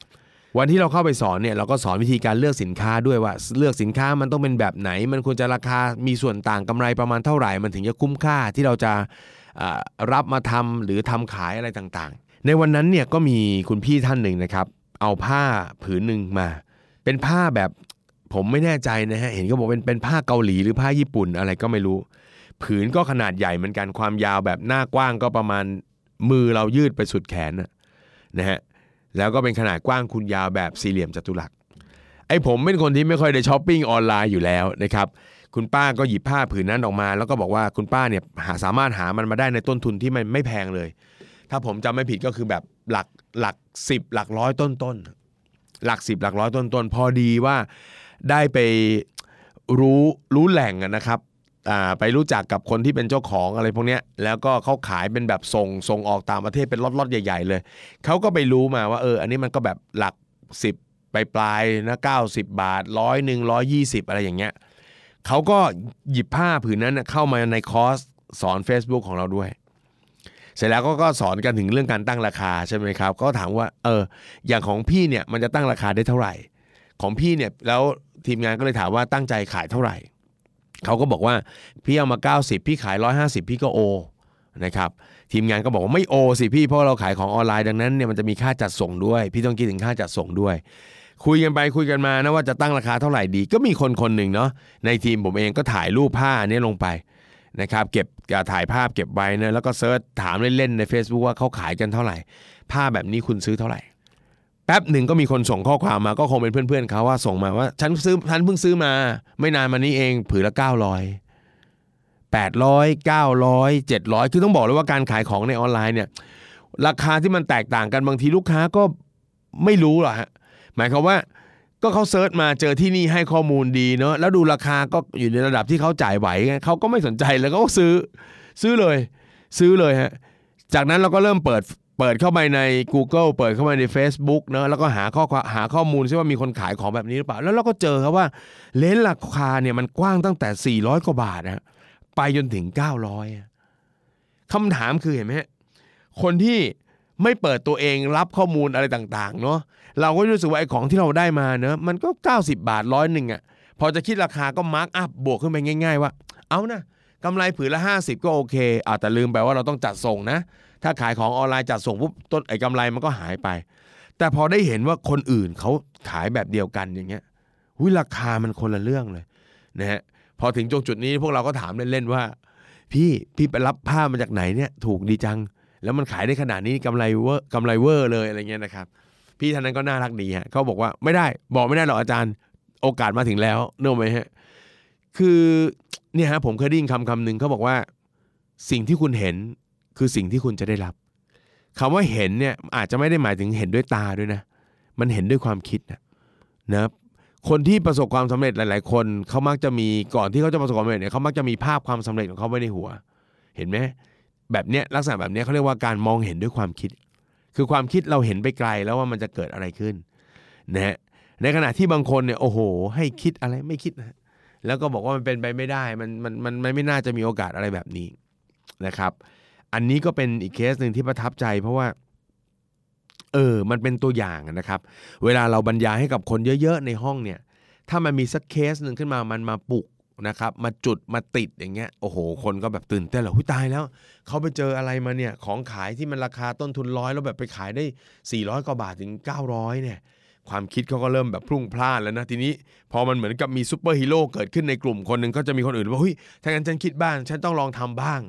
วันที่เราเข้าไปสอนเนี่ยเราก็สอนวิธีการเลือกสินค้าด้วยว่า เลือกสินค้ามันต้องเป็นแบบไหน มันควรจะราคามีส่วนต่างกำไรประมาณเท่าไหร่ มันถึงจะคุ้มค่าที่เราจะรับมาทำหรือทำขายอะไรต่างๆ ในวันนั้นเนี่ยก็มีคุณพี่ท่านหนึ่งนะครับ เอาผ้าผืนหนึ่งมา เป็นผ้าแบบผมไม่แน่ใจนะฮะเห็นก็บอกเป็นเป็นผ้าเกาหลีหรือผ้าญี่ปุ่นอะไรก็ไม่รู้ ผืนก็ขนาดใหญ่เหมือนกันความยาวแบบหน้ากว้างก็ประมาณมือเรายืดไปสุดแขนนะฮะ แล้วก็เป็นขนาดกว้างคูณยาวแบบสี่เหลี่ยมจัตุรัสไอ้ผมเป็นคนที่ไม่ค่อยได้ช้อปปิ้งออนไลน์อยู่แล้วนะครับคุณป้าก็หยิบผ้าผืนนั้นออกมา แล้วก็บอกว่าคุณป้าเนี่ยหาสามารถหามันมาได้ในต้นทุนที่มันไม่แพงเลย ถ้าผมจำไม่ผิดก็คือแบบหลักหลักสิบหลักร้อยต้นต้นๆหลักสิบหลักร้อยต้นต้นๆพอดีว่าได้ไปรู้รู้แหล่งนะครับ ไปรู้จักกับคนที่เป็นเจ้าของอะไรพวกนี้แล้วก็เขาขายเป็นแบบส่งส่งออกต่างประเทศเป็นล็อตๆใหญ่ ๆ เลยเขาก็ไปรู้มาว่าเออ อันนี้มันก็แบบหลักสิบปปลายนะเก้าสิบบาทร้อยหนึ่งร้อยยี่สิบอะไรอย่างเงี้ยเขาก็หยิบผ้าผืนนั้นเข้ามาในคอร์สสอน Facebook ของเราด้วย เสร็จแล้วกก็สอนกันถึงเรื่องการตั้งราคาใช่ไหมครับ ก็ถามว่าเอออย่างของพี่เนี่ยมันจะตั้งราคาได้เท่าไหร่ ของพี่เนี่ยแล้วทีมงานก็เลยถามว่าตั้งใจขายเท่าไหร่ เขาก็บอกว่าพี่เอามา 90 พี่ขาย 150 พี่ก็โอนะครับทีมงานก็บอกว่าไม่โอสิพี่เพราะเราขายของออนไลน์ดังนั้นเนี่ยมันจะมีค่าจัดส่งด้วย พี่ต้องคิดถึงค่าจัดส่งด้วย คุยกันไปคุยกันมานะว่าจะตั้งราคาเท่าไหร่ดี ก็มีคนคนหนึ่งเนาะในทีมผมเองก็ถ่ายรูปผ้าอันนี้ลงไปนะครับเก็บถ่ายภาพเก็บไว้นะแล้วก็เซิร์ชถามเล่นๆใน Facebook ว่าเขาขายกันเท่าไหร่ ผ้าแบบนี้คุณซื้อเท่าไหร่ แป๊บหนึ่งก็มีคนส่งข้อความมาก็คงเป็นเพื่อนๆเขาว่าส่งมาว่า ฉันซื้อฉันเพิ่งซื้อมา ไม่นานมานี้เอง ผืนละ 900 800 900 700 คือต้องบอกเลยว่าการขายของในออนไลน์เนี่ย ราคาที่มันแตกต่างกันบางทีลูกค้าก็ไม่รู้หรอกฮะหมายความว่าก็เขาเซิร์ชมาเจอที่นี่ให้ข้อมูลดีเนอะแล้วดูราคาก็อยู่ในระดับที่เขาจ่ายไหวเขาก็ไม่สนใจแล้วก็ซื้อ ซื้อเลย ซื้อเลยฮะจากนั้นเราก็เริ่มเปิด เปิดเข้าไปใน Google เปิดเข้าไปใน Facebook เนอะแล้วก็หาข้อหาข้อมูลซิว่ามีคนขายของแบบนี้หรือเปล่า แล้วเราก็เจอครับว่าเลนส์ราคาเนี่ยมันกว้างตั้งแต่ 400 กว่าบาทนะไปจนถึง 900อะคำถามคือเห็นไหมคนที่ไม่เปิดตัวเองรับข้อมูลอะไรต่างๆเนาะเราก็รู้สึกว่าไอ้ของที่เราได้มาเนอะมันก็ 90 บาทร้อยหนึ่งอะพอจะคิดราคาก็มาร์กอัพบวกขึ้นไปง่าย ๆ ว่า เอานะกำไรผืนละ 50 ก็โอเคอาแต่ลืมไปว่าเราต้องจัดส่งนะ ถ้าขายของออนไลน์จัดส่งปุ๊บต้นไอ้กำไรมันก็หายไป แต่พอได้เห็นว่าคนอื่นเขาขายแบบเดียวกันอย่างเงี้ยหุยราคามันคนละเรื่องเลยนะฮะพอถึงตรงจุดนี้พวกเราก็ถามเล่นๆว่า พี่พี่ไปรับผ้ามาจากไหนเนี่ยถูกดีจัง แล้วมันขายได้ขนาดนี้กำไรเวอร์กำไรเวอร์เลยอะไรเงี้ยนะครับ พี่ท่านนั้นก็น่ารักดีฮะเขาบอกว่าไม่ได้บอกไม่ได้หรอกอาจารย์โอกาสมาถึงแล้วเนกอะไหมฮะคือเนี่ยฮะผมเคยได้ยินคำคำหนึ่งเขาบอกว่า สิ่งที่คุณเห็น คือสิ่งที่คุณจะได้รับคำว่าเห็นเนี่ยอาจจะไม่ได้หมายถึงเห็นด้วยตาด้วยนะ มันเห็นด้วยความคิดนะนะครับคนที่ประสบความสำเร็จหลาย ๆ คนเขามักจะมีก่อนที่เขาจะประสบความสำเร็จเนี่ยเขามักจะมีภาพความสำเร็จของเขาไว้ในหัว เห็นไหมแบบเนี้ยลักษณะแบบเนี้ยเขาเรียกว่าการมองเห็นด้วยความคิด คือความคิดเราเห็นไปไกลแล้วว่ามันจะเกิดอะไรขึ้นนะฮะในขณะที่บางคนเนี่ยโอ้โห ให้คิดอะไรไม่คิดนะแล้วก็บอกว่ามันเป็นไปไม่ได้มันมันมันไม่น่าจะมีโอกาสอะไรแบบนี้นะครับ อันนี้ก็เป็นอีกเคสหนึ่งที่ประทับใจเพราะว่า เออ มันเป็นตัวอย่างนะครับ เวลาเราบรรยายให้กับคนเยอะ ๆ ในห้องเนี่ย ถ้ามันมีสักเคสหนึ่งขึ้นมามันมาปลุกนะครับ มาจุดมาติดอย่างเงี้ยโอ้โห คนก็แบบตื่นเต้นเหรอหุ้ยตายแล้ว เขาไปเจออะไรมาเนี่ย ของขายที่มันราคาต้นทุนร้อยแล้วแบบไปขายได้ 400กว่าบาทถึง 900 เนี่ยความคิดเขาก็เริ่มแบบพลุ่งพล่านแล้วนะทีนี้ พอมันเหมือนกับมีซูเปอร์ฮีโร่เกิดขึ้นในกลุ่มคนหนึ่งก็จะมีคนอื่นว่าเฮ้ยถ้างั้นฉันคิดบ้าง ฉันต้องลองทำบ้าง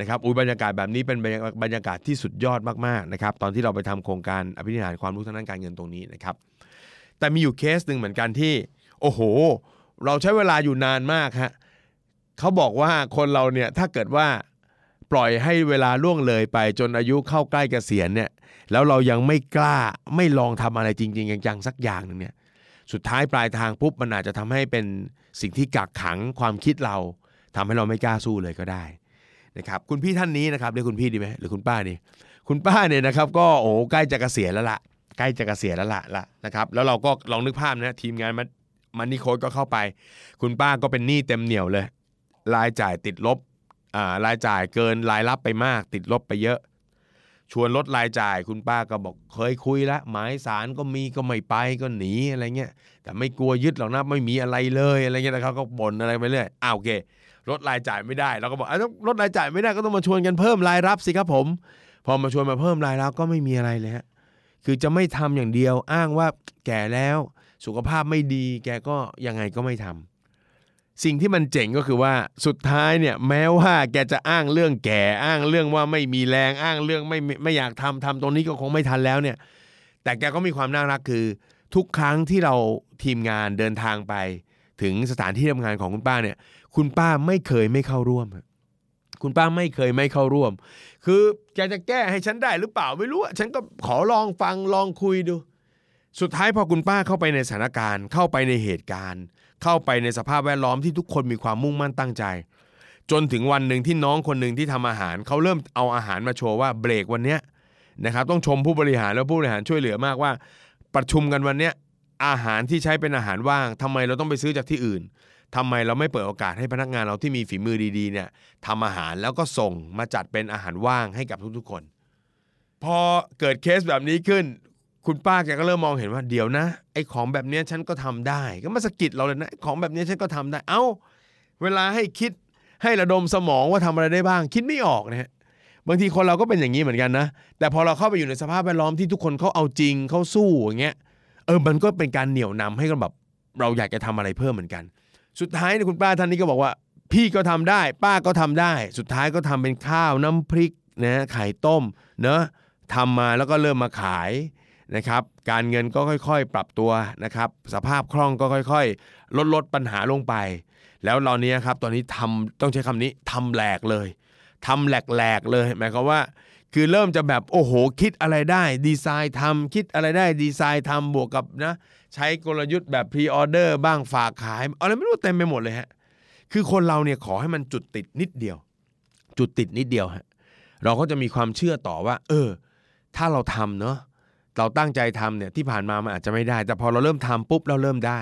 นะครับอุ้ยบรรยากาศแบบนี้เป็นบรรยากาศที่สุดยอดมากๆนะครับตอนที่เราไปทำโครงการอภินิหารความรู้ทางด้านการเงินตรงนี้นะครับแต่มีอยู่เคสหนึ่งเหมือนกันที่ โอ้โห เราใช้เวลาอยู่นานมากฮะเขาบอกว่าคนเราเนี่ยถ้าเกิดว่าปล่อยให้เวลาล่วงเลยไปจนอายุเข้าใกล้เกษียณเนี่ยแล้วเรายังไม่กล้าไม่ลองทำอะไรจริงๆจังๆสักอย่างหนึ่งเนี่ยสุดท้ายปลายทางปุ๊บมันอาจจะทำให้เป็นสิ่งที่กักขังความคิดเราทำให้เราไม่กล้าสู้เลยก็ได้ นะครับคุณพี่ท่านนี้นะครับเรียกคุณพี่ดีไหมหรือคุณป้าดีคุณป้าเนี่ยนะครับก็โอ้ใกล้จะเกษียณแล้วละใกล้จะเกษียณแล้วละละนะครับแล้วเราก็ลองนึกภาพนะทีมงานมันมันนี่โค้ดก็เข้าไป คุณป้าก็เป็นหนี้เต็มเหนียวเลย รายจ่ายติดลบอ่ารายจ่ายเกินรายรับไปมาก ติดลบไปเยอะ ชวนลดรายจ่าย คุณป้าก็บอกเคยคุยแล้วหมายสารก็มีก็ไม่ไปก็หนีอะไรเงี้ยแต่ไม่กลัวยึดหรอกนะไม่มีอะไรเลยอะไรเงี้ยนะครับก็บ่นอะไรไปเรื่อยอ้าวโอเค ลดรายจ่ายไม่ได้เราก็บอกอ้าวต้องลดรายจ่ายไม่ได้ก็ต้องมาชวนกันเพิ่มรายรับสิครับผม พอมาชวนมาเพิ่มรายรับก็ไม่มีอะไรเลยฮะคือจะไม่ทำอย่างเดียวอ้างว่าแก่แล้วสุขภาพไม่ดีแกก็ยังไงก็ไม่ทำสิ่งที่มันเจ๋งก็คือว่าสุดท้ายเนี่ยแม้ว่าแกจะอ้างเรื่องแก่อ้างเรื่องว่าไม่มีแรงอ้างเรื่องไม่ไม่ไม่อยากทำทำตรงนี้ก็คงไม่ทันแล้วเนี่ย แต่แกก็มีความน่ารักคือ ทุกครั้งที่เราทีมงานเดินทางไป ถึงสถานที่ทำงานของคุณป้าเนี่ย คุณป้าไม่เคยไม่เข้าร่วมคุณป้าไม่เคยไม่เข้าร่วม คือแกจะแก้ให้ฉันได้หรือเปล่าไม่รู้อะฉันก็ขอลองฟังลองคุยดู สุดท้ายพอคุณป้าเข้าไปในสถานการณ์ เข้าไปในเหตุการณ์ เข้าไปในสภาพแวดล้อมที่ทุกคนมีความมุ่งมั่นตั้งใจ จนถึงวันหนึ่งที่น้องคนหนึ่งที่ทำอาหารเขาเริ่มเอาอาหารมาโชว์ว่าเบรกวันเนี้ยนะครับต้องชมผู้บริหารแล้วผู้บริหารช่วยเหลือมากว่า ประชุมกันวันเนี้ยอาหารที่ใช้เป็นอาหารว่างทำไมเราต้องไปซื้อจากที่อื่น ทำไมเราไม่เปิดโอกาสให้พนักงานเราที่มีฝีมือดีๆเนี่ยทำอาหารแล้วก็ส่งมาจัดเป็นอาหารว่างให้กับทุกๆคน พอเกิดเคสแบบนี้ขึ้น คุณป้าแกก็เริ่มมองเห็นว่าเดี๋ยวนะไอ้ของแบบเนี้ยฉันก็ทำได้ ก็มาสะกิดเราเลยนะของแบบเนี้ยฉันก็ทำได้ เอ้า เวลาให้คิดให้ระดมสมองว่าทำอะไรได้บ้าง คิดไม่ออกนะฮะบางทีคนเราก็เป็นอย่างนี้เหมือนกันนะ แต่พอเราเข้าไปอยู่ในสภาพแวดล้อมที่ทุกคนเขาเอาจริงเขาสู้อย่างเงี้ยเออมันก็เป็นการเหนี่ยวนำให้กันแบบเราอยากจะทำอะไรเพิ่มเหมือนกัน สุดท้ายเนี่ยคุณป้าท่านนี้ก็บอกว่า พี่ก็ทำได้ ป้าก็ทำได้ สุดท้ายก็ทำเป็นข้าวน้ำพริกนะไข่ต้มเนอะทำมาแล้วก็เริ่มมาขายนะครับการเงินก็ค่อยๆ ปรับตัวนะครับสภาพคล่องก็ค่อยๆ ลดลดปัญหาลงไป แล้วเราเนี้ยครับตอนนี้ทำต้องใช้คำนี้ทำแหลกเลยทำแหลกๆเลยหมายความว่า คือเริ่มจะแบบโอ้โหคิดอะไรได้ ดีไซน์ทำคิดอะไรได้ดีไซน์ทำบวกกับนะ ใช้กลยุทธ์แบบ pre-order บ้างฝากขายอะไรไม่รู้เต็มไปหมดเลยฮะคือคนเราเนี่ยขอให้มันจุดติดนิดเดียว จุดติดนิดเดียวฮะเราก็จะมีความเชื่อต่อว่า เออ ถ้าเราทำเนาะเราตั้งใจทำเนี่ยที่ผ่านมามันอาจจะไม่ได้ แต่พอเราเริ่มทำปุ๊บเราเริ่มได้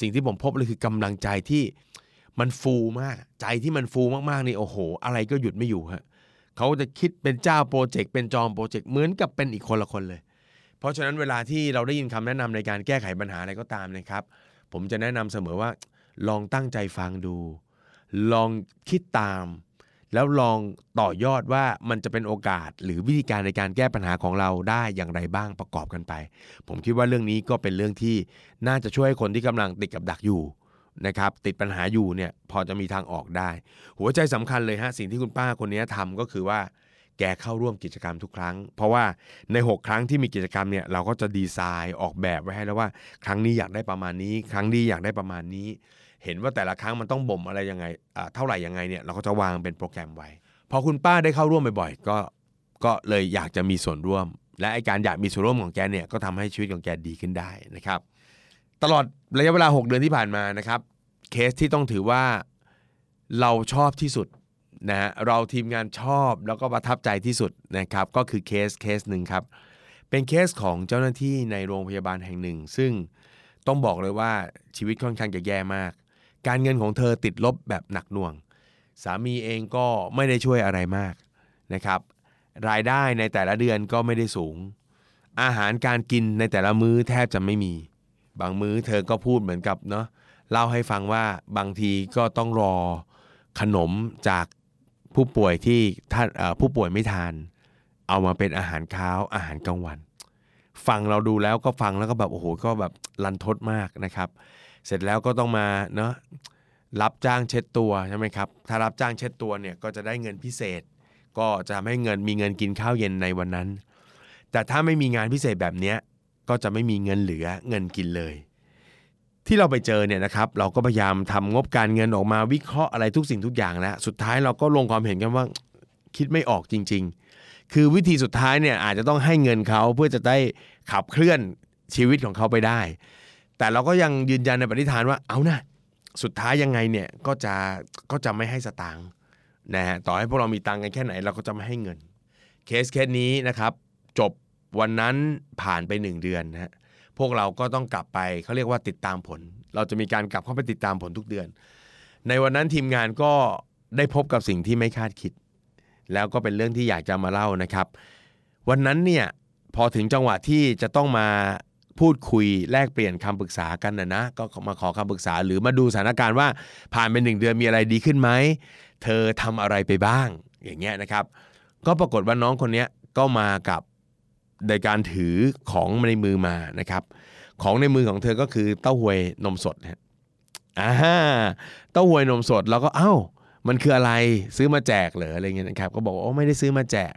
สิ่งที่ผมพบเลยคือกำลังใจที่มันฟูมาก ใจที่มันฟูมากๆนี่โอ้โห อะไรก็หยุดไม่อยู่ฮะ เขาจะคิดเป็นเจ้าโปรเจกต์เป็นจอมโปรเจกต์เหมือนกับเป็นอีกคนละคนเลย เพราะฉะนั้นเวลาที่เราได้ยินคำแนะนำในการแก้ไขปัญหาอะไรก็ตามนะครับ ผมจะแนะนำเสมอว่า ลองตั้งใจฟังดู ลองคิดตาม แล้วลองต่อยอดว่ามันจะเป็นโอกาสหรือวิธีการในการแก้ปัญหาของเราได้อย่างไรบ้างประกอบกันไป ผมคิดว่าเรื่องนี้ก็เป็นเรื่องที่น่าจะช่วยคนที่กำลังติดกับดักอยู่ นะครับติดปัญหาอยู่เนี่ยพอจะมีทางออกได้ หัวใจสำคัญเลยฮะสิ่งที่คุณป้าคนนี้ทำก็คือว่าแกเข้าร่วมกิจกรรมทุกครั้ง เพราะว่าใน 6 ครั้งที่มีกิจกรรมเนี่ยเราก็จะดีไซน์ออกแบบไว้ให้แล้วว่า ครั้งนี้อยากได้ประมาณนี้ ครั้งนี้อยากได้ประมาณนี้ เห็นว่าแต่ละครั้งมันต้องบ่มอะไรยังไงเท่าไหร่ยังไงเนี่ยเราก็จะวางเป็นโปรแกรมไว้พอคุณป้าได้เข้าร่วมบ่อยๆก็ก็เลยอยากจะมีส่วนร่วม และไอการอยากมีส่วนร่วมของแกเนี่ยก็ทำให้ชีวิตของแกดีขึ้นได้นะครับ ตลอดระยะเวลา 6 เดือนที่ผ่านมานะครับ เคสที่ต้องถือว่าเราชอบที่สุดนะฮะเราทีมงานชอบแล้วก็ประทับใจที่สุดนะครับ ก็คือเคสเคสหนึ่งครับ เป็นเคสของเจ้าหน้าที่ในโรงพยาบาลแห่งหนึ่ง ซึ่งต้องบอกเลยว่าชีวิตค่อนข้างจะแย่มาก การเงินของเธอติดลบแบบหนักหน่วง สามีเองก็ไม่ได้ช่วยอะไรมากนะครับ รายได้ในแต่ละเดือนก็ไม่ได้สูง อาหารการกินในแต่ละมื้อแทบจะไม่มี บางมื้อเธอก็พูดเหมือนกับเนาะเล่าให้ฟังว่าบางทีก็ต้องรอขนมจากผู้ป่วยที่ท่านผู้ป่วยไม่ทาน เอามาเป็นอาหารเช้าอาหารกลางวัน ฟังเราดูแล้วก็ฟังแล้วก็แบบโอ้โหก็แบบลันทดมากนะครับ เสร็จแล้วก็ต้องมาเนาะรับจ้างเช็ดตัวใช่ไหมครับถ้ารับจ้างเช็ดตัวเนี่ยก็จะได้เงินพิเศษ ก็จะทำให้เงินมีเงินกินข้าวเย็นในวันนั้น แต่ถ้าไม่มีงานพิเศษแบบเนี้ย ก็จะไม่มีเงินเหลือเงินกินเลย ที่เราไปเจอเนี่ยนะครับ เราก็พยายามทำงบการเงินออกมาวิเคราะห์อะไรทุกสิ่งทุกอย่างแล้วสุดท้ายเราก็ลงความเห็นกันว่าคิดไม่ออกจริง ๆ คือวิธีสุดท้ายเนี่ยอาจจะต้องให้เงินเขาเพื่อจะได้ขับเคลื่อนชีวิตของเขาไปได้ แต่เราก็ยังยืนยันในปณิธานว่าเอานะสุดท้ายยังไงเนี่ยก็จะก็จะไม่ให้สตางค์นะฮะต่อให้พวกเรามีตังค์กันแค่ไหนเราก็จะไม่ให้เงิน เคสเคสนี้นะครับจบ วันนั้นผ่านไป 1 เดือนนะฮะพวกเราก็ต้องกลับไปเขาเรียกว่าติดตามผล เราจะมีการกลับเข้าไปติดตามผลทุกเดือน ในวันนั้นทีมงานก็ได้พบกับสิ่งที่ไม่คาดคิด แล้วก็เป็นเรื่องที่อยากจะมาเล่านะครับ วันนั้นเนี่ยพอถึงจังหวะที่จะต้องมาพูดคุยแลกเปลี่ยนคำปรึกษากันนะนะก็มาขอคำปรึกษาหรือมาดูสถานการณ์ว่าผ่านไปหนึ่งเดือนมีอะไรดีขึ้นไหมเธอทำอะไรไปบ้างอย่างเงี้ยนะครับ ก็ปรากฏว่าน้องคนนี้ก็มากับ ในการถือของในมือมานะครับ ของในมือของเธอก็คือเต้าหวยนมสดฮะอ่าเต้าหวยนมสดเราก็เอ้า มันคืออะไรซื้อมาแจกเหรออะไรเงี้ยนะครับ ก็บอกว่าโอ้ไม่ได้ซื้อมาแจก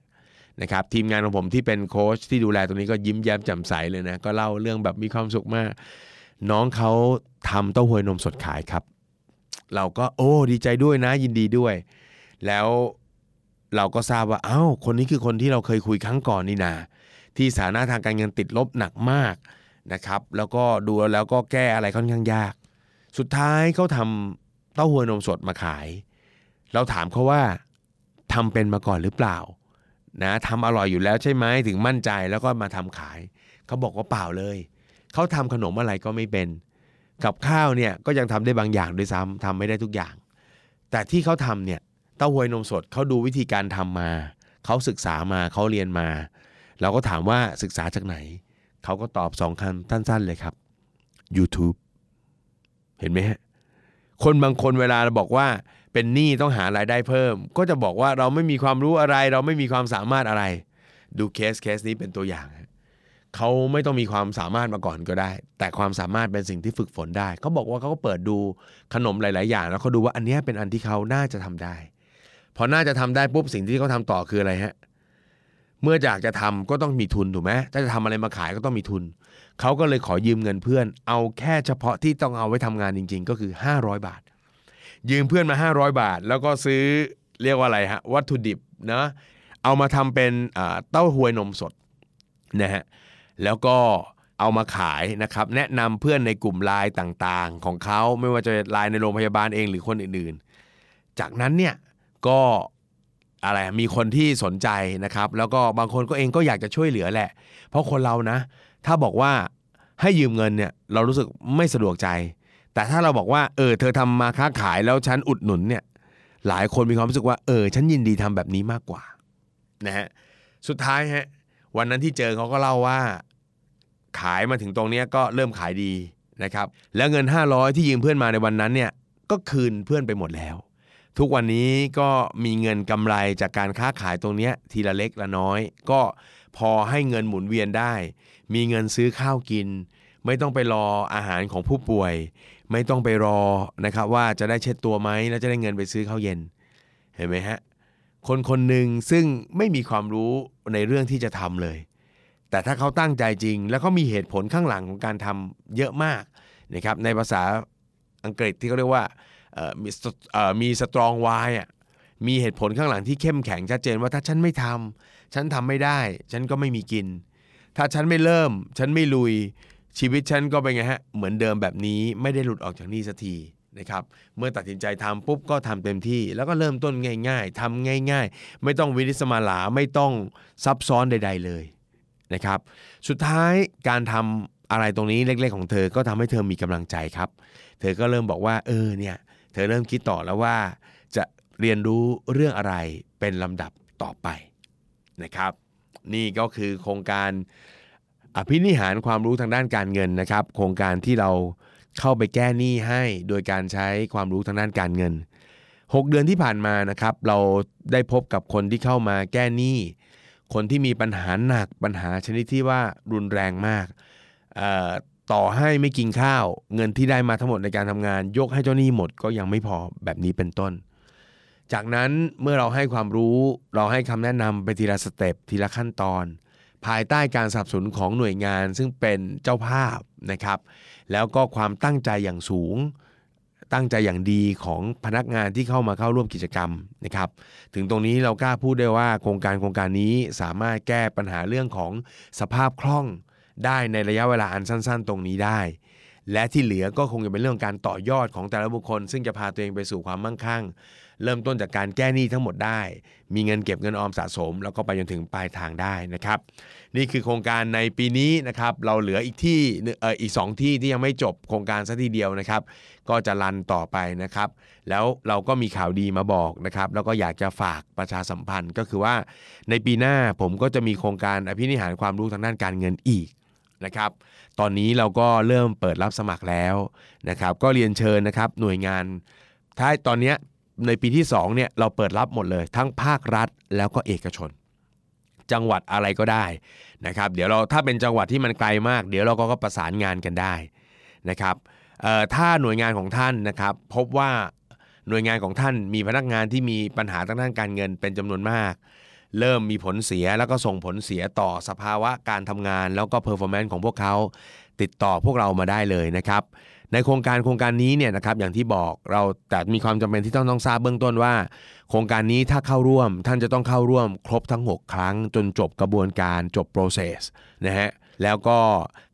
นะครับทีมงานของผมที่เป็นโค้ชที่ดูแลตรงนี้ก็ยิ้มแย้มแจ่มใสเลยนะ ก็เล่าเรื่องแบบมีความสุขมาก น้องเขาทำเต้าหวยนมสดขายครับ เราก็โอ้ดีใจด้วยนะยินดีด้วย แล้วเราก็ทราบว่าเอ้าคนนี้คือคนที่เราเคยคุยครั้งก่อนนี่นา ที่สถานะทางการเงินติดลบหนักมากนะครับ แล้วก็ดูแล้วก็แก้อะไรค่อนข้างยาก สุดท้ายเขาทำเต้าหวยนมสดมาขาย เราถามเขาว่าทำเป็นมาก่อนหรือเปล่านะทำอร่อยอยู่แล้วใช่ไหมถึงมั่นใจแล้วก็มาทำขาย เขาบอกว่าเปล่าเลย เขาทำขนมอะไรก็ไม่เป็น กับข้าวเนี่ยก็ยังทำได้บางอย่างด้วยซ้ำทำไม่ได้ทุกอย่าง แต่ที่เขาทำเนี่ยเต้าหวยนมสดเขาดูวิธีการทำมา เขาศึกษามาเขาเรียนมา เราก็ถามว่าศึกษาจากไหน เขาก็ตอบสองคำสั้นๆเลยครับ YouTube เห็นไหมฮะ คนบางคนเวลาเราบอกว่าเป็นหนี้ต้องหารายได้เพิ่ม ก็จะบอกว่าเราไม่มีความรู้อะไร เราไม่มีความสามารถอะไร ดูเคสเคสนี้เป็นตัวอย่าง เขาไม่ต้องมีความสามารถมาก่อนก็ได้ แต่ความสามารถเป็นสิ่งที่ฝึกฝนได้ เขาบอกว่าเขาก็เปิดดูขนมหลาย ๆ อย่าง แล้วเขาดูว่าอันนี้เป็นอันที่เขาน่าจะทำได้ พอน่าจะทำได้ปุ๊บสิ่งที่เขาทาต่อคืออะไรฮะเเมื่ออยากจะทำก็ต้องมีทุนถูกไหมถ้าจะทำอะไรมาขายก็ต้องมีทุน เขาก็เลยขอยืมเงินเพื่อน เอาแค่เฉพาะที่ต้องเอาไว้ทำงานจริง ๆ ก็คือ 500 บาท ยืมเพื่อนมา 500 บาท แล้วก็ซื้อเรียกว่าอะไรฮะวัตถุดิบนะเอามาทำเป็นเต้าหวยนมสดนะฮะแล้วก็เอามาขายนะครับ แนะนำเพื่อนในกลุ่มไลน์ต่างๆ ของเขาไม่ว่าจะไลน์ในโรงพยาบาลเองหรือคนอื่นๆ จากนั้นเนี่ยก็ อะไรมีคนที่สนใจนะครับ แล้วก็บางคนก็เองก็อยากจะช่วยเหลือแหละ เพราะคนเรานะ ถ้าบอกว่าให้ยืมเงินเนี่ยเรารู้สึกไม่สะดวกใจ แต่ถ้าเราบอกว่าเออเธอทำมาค้าขายแล้วฉันอุดหนุนเนี่ยหลายคนมีความรู้สึกว่าเออฉันยินดีทำแบบนี้มากกว่านะฮะสุดท้ายฮะวันนั้นที่เจอเขาก็เล่าว่า ขายมาถึงตรงนี้ก็เริ่มขายดีนะครับแล้วเงิน 500 ที่ยืมเพื่อนมาในวันนั้นเนี่ยก็คืนเพื่อนไปหมดแล้ว ทุกวันนี้ก็มีเงินกำไรจากการค้าขายตรงนี้ทีละเล็กละน้อย ก็พอให้เงินหมุนเวียนได้ มีเงินซื้อข้าวกิน ไม่ต้องไปรออาหารของผู้ป่วย ไม่ต้องไปรอนะครับว่าจะได้เช็ดตัวไหมแล้วจะได้เงินไปซื้อข้าวเย็น เห็นไหมฮะคนคนหนึ่งซึ่งไม่มีความรู้ในเรื่องที่จะทำเลย แต่ถ้าเขาตั้งใจจริง แล้วเขามีเหตุผลข้างหลังของการทำเยอะมากนะครับในภาษาอังกฤษที่เขาเรียกว่า มีมีสตรองวายอะมีเหตุผลข้างหลังที่เข้มแข็งชัดเจนว่าถ้าฉันไม่ทำฉันทำไม่ได้ ฉันก็ไม่มีกิน ถ้าฉันไม่เริ่ม ฉันไม่ลุยชีวิตฉันก็เป็นไงฮะเหมือนเดิมแบบนี้ไม่ได้หลุดออกจากนี่สักทีนะครับเมื่อตัดสินใจทำปุ๊บก็ทำเต็มที่ แล้วก็เริ่มต้นง่าย ๆทำง่าย ๆ ไม่ต้องวินิสมาลาไม่ต้องซับซ้อนใด ๆเลยนะครับสุดท้ายการทำอะไรตรงนี้เล็ก ๆ ของเธอก็ทำให้เธอมีกำลังใจครับ เธอก็เริ่มบอกว่าเออเนี่ย ธอเริ่มคิดต่อแล้วว่า จะเรียนรู้เรื่องอะไรเป็นลำดับต่อไปนะครับ นี่ก็คือโครงการอภินิหารความรู้ทางด้านการเงินนะครับ โครงการที่เราเข้าไปแก้หนี้ให้โดยการใช้ความรู้ทางด้านการเงิน 6 เดือนที่ผ่านมานะครับ เราได้พบกับคนที่เข้ามาแก้หนี้คนที่มีปัญหาหนักปัญหาชนิดที่ว่ารุนแรงมาก ต่อให้ไม่กินข้าว เงินที่ได้มาทั้งหมดในการทำงาน ยกให้เจ้าหนี้หมดก็ยังไม่พอแบบนี้เป็นต้น จากนั้นเมื่อเราให้ความรู้เราให้คำแนะนำไปทีละสเต็ปทีละขั้นตอน ภายใต้การสนับสนุนของหน่วยงานซึ่งเป็นเจ้าภาพนะครับ แล้วก็ความตั้งใจอย่างสูง ตั้งใจอย่างดีของพนักงานที่เข้ามาเข้าร่วมกิจกรรมนะครับ ถึงตรงนี้เรากล้าพูดได้ว่าโครงการโครงการนี้สามารถแก้ปัญหาเรื่องของสภาพคล่อง ได้ในระยะเวลาอันสั้น ๆ ตรงนี้ได้ และที่เหลือก็คงจะเป็นเรื่องการต่อยอดของแต่ละบุคคล ซึ่งจะพาตัวเองไปสู่ความมั่งคั่ง เริ่มต้นจากการแก้หนี้ทั้งหมดได้ มีเงินเก็บเงินออมสะสม แล้วก็ไปจนถึงปลายทางได้นะครับ นี่คือโครงการในปีนี้นะครับเราเหลืออีกที่เอออีก 2 ที่ที่ยังไม่จบโครงการสักทีเดียวนะครับ ก็จะรันต่อไปนะครับ แล้วเราก็มีข่าวดีมาบอกนะครับแล้วก็อยากจะฝากประชาสัมพันธ์ก็คือว่า ในปีหน้าผมก็จะมีโครงการอภินิหารความรู้ทางด้านการเงินอีก นะครับ ตอนนี้เราก็เริ่มเปิดรับสมัครแล้วนะครับ ก็เรียนเชิญนะครับหน่วยงาน ถ้าตอนนี้ในปีที่2เนี่ยเราเปิดรับหมดเลย ทั้งภาครัฐแล้วก็เอกชน จังหวัดอะไรก็ได้นะครับ เดี๋ยวเราถ้าเป็นจังหวัดที่มันไกลมาก เดี๋ยวเราก็ประสานงานกันได้นะครับถ้าหน่วยงานของท่านนะครับ พบว่าหน่วยงานของท่านมีพนักงานที่มีปัญหาทางด้านการเงินเป็นจำนวนมาก เริ่มมีผลเสียแล้วก็ส่งผลเสียต่อสภาวะการทำงาน แล้วก็ performance ของพวกเขา ติดต่อพวกเรามาได้เลยนะครับ ในโครงการโครงการนี้เนี่ยนะครับอย่างที่บอกเราแต่มีความจำเป็นที่ต้องต้องทราบเบื้องต้นว่า โครงการนี้ถ้าเข้าร่วม ท่านจะต้องเข้าร่วมครบทั้ง 6 ครั้ง จนจบกระบวนการจบ process นะฮะแล้วก็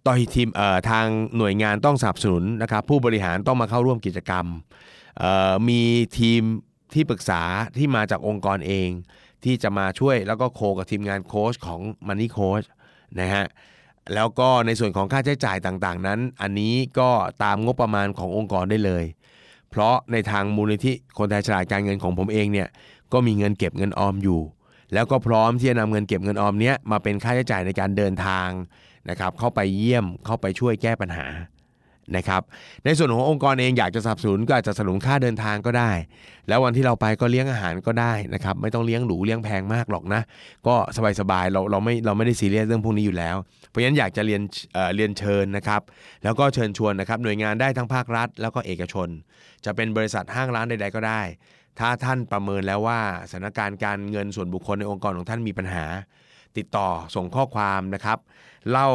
ต่อทีมเอ่อทางหน่วยงานต้องสนับสนุนนะครับผู้บริหารต้องมาเข้าร่วมกิจกรรมเอ่อมีทีมที่ปรึกษาที่มาจากองค์กรเอง ที่จะมาช่วยแล้วก็โคกับทีมงานโค้ชของ Money Coach นะฮะแล้วก็ในส่วนของค่าใช้จ่ายต่างๆนั้น อันนี้ก็ตามงบประมาณขององค์กรได้เลย เพราะในทางมูลนิธิคนไทยฉลาดการเงินของผมเองเนี่ยก็มีเงินเก็บเงินออมอยู่ แล้วก็พร้อมที่จะนำเงินเก็บเงินออมเนี้ยมาเป็นค่าใช้จ่ายในการเดินทางนะครับเข้าไปเยี่ยมเข้าไปช่วยแก้ปัญหา นะครับ ในส่วนขององค์กรเองอยากจะสนับสนุนก็อาจจะสนุนค่าเดินทางก็ได้ แล้ววันที่เราไปก็เลี้ยงอาหารก็ได้นะครับไม่ต้องเลี้ยงหรูเลี้ยงแพงมากหรอกนะ ก็สบายๆเราเราไม่เราไม่ได้ซีเรียสเรื่องพวกนี้อยู่แล้ว เพราะฉะนั้นอยากจะเรียนเเรียนเชิญนะครับ แล้วก็เชิญชวนนะครับหน่วยงานได้ทั้งภาครัฐ แล้วก็เอกชน จะเป็นบริษัทห้างร้านใด ๆ ก็ได้ ถ้าท่านประเมินแล้วว่าสถานการณ์การเงินส่วนบุคคลในองค์กรของท่านมีปัญหา ติดต่อส่งข้อความนะครับ เล่า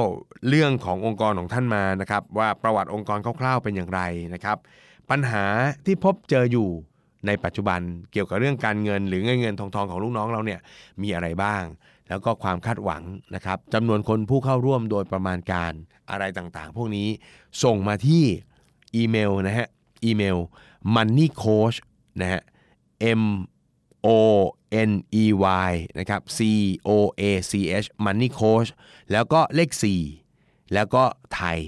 เรื่องขององค์กรของท่านมานะครับ ว่าประวัติองค์กรคร่าวๆเป็นอย่างไรนะครับ ปัญหาที่พบเจออยู่ในปัจจุบันเกี่ยวกับเรื่องการเงินหรือเงินเงินทองทองของลูกน้องเราเนี่ยมีอะไรบ้าง แล้วก็ความคาดหวังนะครับจำนวนคนผู้เข้าร่วมโดยประมาณการอะไรต่างๆ พวกนี้ส่งมาที่อีเมลนะฮะอีเมล money coach นะฮะ m o n e y นะครับ c o a c h money coach แล้วก็เลข 4 แล้วก็ไทย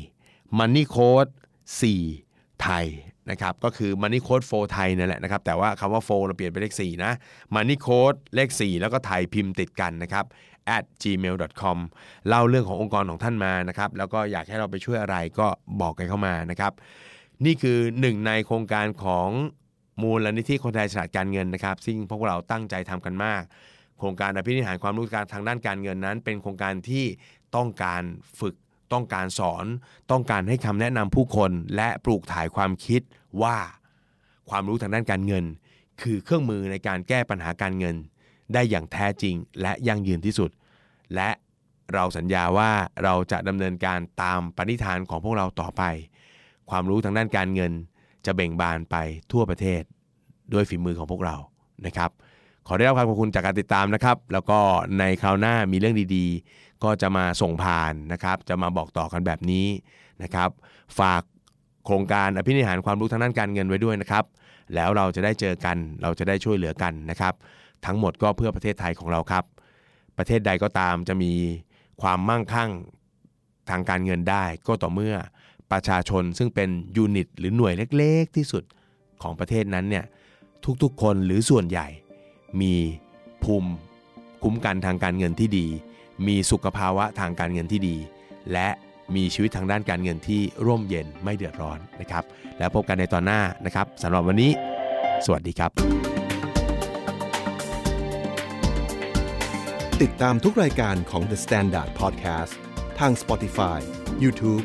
money code 4ไทยนะครับก็คือ money code for ไทยนั่นแหละนะครับแต่ว่าคำว่า for เราเปลี่ยนเป็นเลข 4 นะ money code เลข 4 แล้วก็ไทยพิมพ์ติดกันนะครับ at gmail.com เล่าเรื่องขององค์กรของท่านมานะครับแล้วก็อยากให้เราไปช่วยอะไรก็บอกกันเข้ามานะครับนี่คือหนึ่งในโครงการของ มูลนิธิคนไทยฉลาดการเงินนะครับ ซึ่งพวกเราตั้งใจทำกันมาก โครงการอภินิหารความรู้การทางด้านการเงินนั้น เป็นโครงการที่ต้องการฝึก ต้องการสอน ต้องการให้คำแนะนำผู้คนและปลูกถ่ายความคิดว่า ความรู้ทางด้านการเงิน คือเครื่องมือในการแก้ปัญหาการเงิน ได้อย่างแท้จริง และยั่งยืนที่สุด และเราสัญญาว่าเราจะดำเนินการตามปณิธานของพวกเราต่อไป ความรู้ทางด้านการเงิน จะเบ่งบานไปทั่วประเทศด้วยฝีมือของพวกเรานะครับ ขอได้รับความขอบคุณจากการติดตามนะครับ แล้วก็ในคราวหน้ามีเรื่องดีๆ ก็จะมาส่งผ่านนะครับ จะมาบอกต่อกันแบบนี้นะครับ ฝากโครงการอภินิหารความรู้ทางด้านการเงินไว้ด้วยนะครับ แล้วเราจะได้เจอกันเราจะได้ช่วยเหลือกันนะครับ ทั้งหมดก็เพื่อประเทศไทยของเราครับ ประเทศใดก็ตามจะมีความมั่งคั่งทางการเงินได้ก็ต่อเมื่อ ประชาชนซึ่งเป็นยูนิต หรือหน่วยเล็กๆ ที่สุดของประเทศนั้นเนี่ยทุกๆคนหรือส่วนใหญ่ มีภูมิคุ้มกันทางการเงินที่ดี มีสุขภาวะทางการเงินที่ดี และมีชีวิตทางด้านการเงินที่ร่มเย็นไม่เดือดร้อนนะครับ แล้วพบกันในตอนหน้านะครับสำหรับวันนี้ สวัสดีครับ ติดตามทุกรายการของ The Standard Podcast ทาง Spotify, YouTube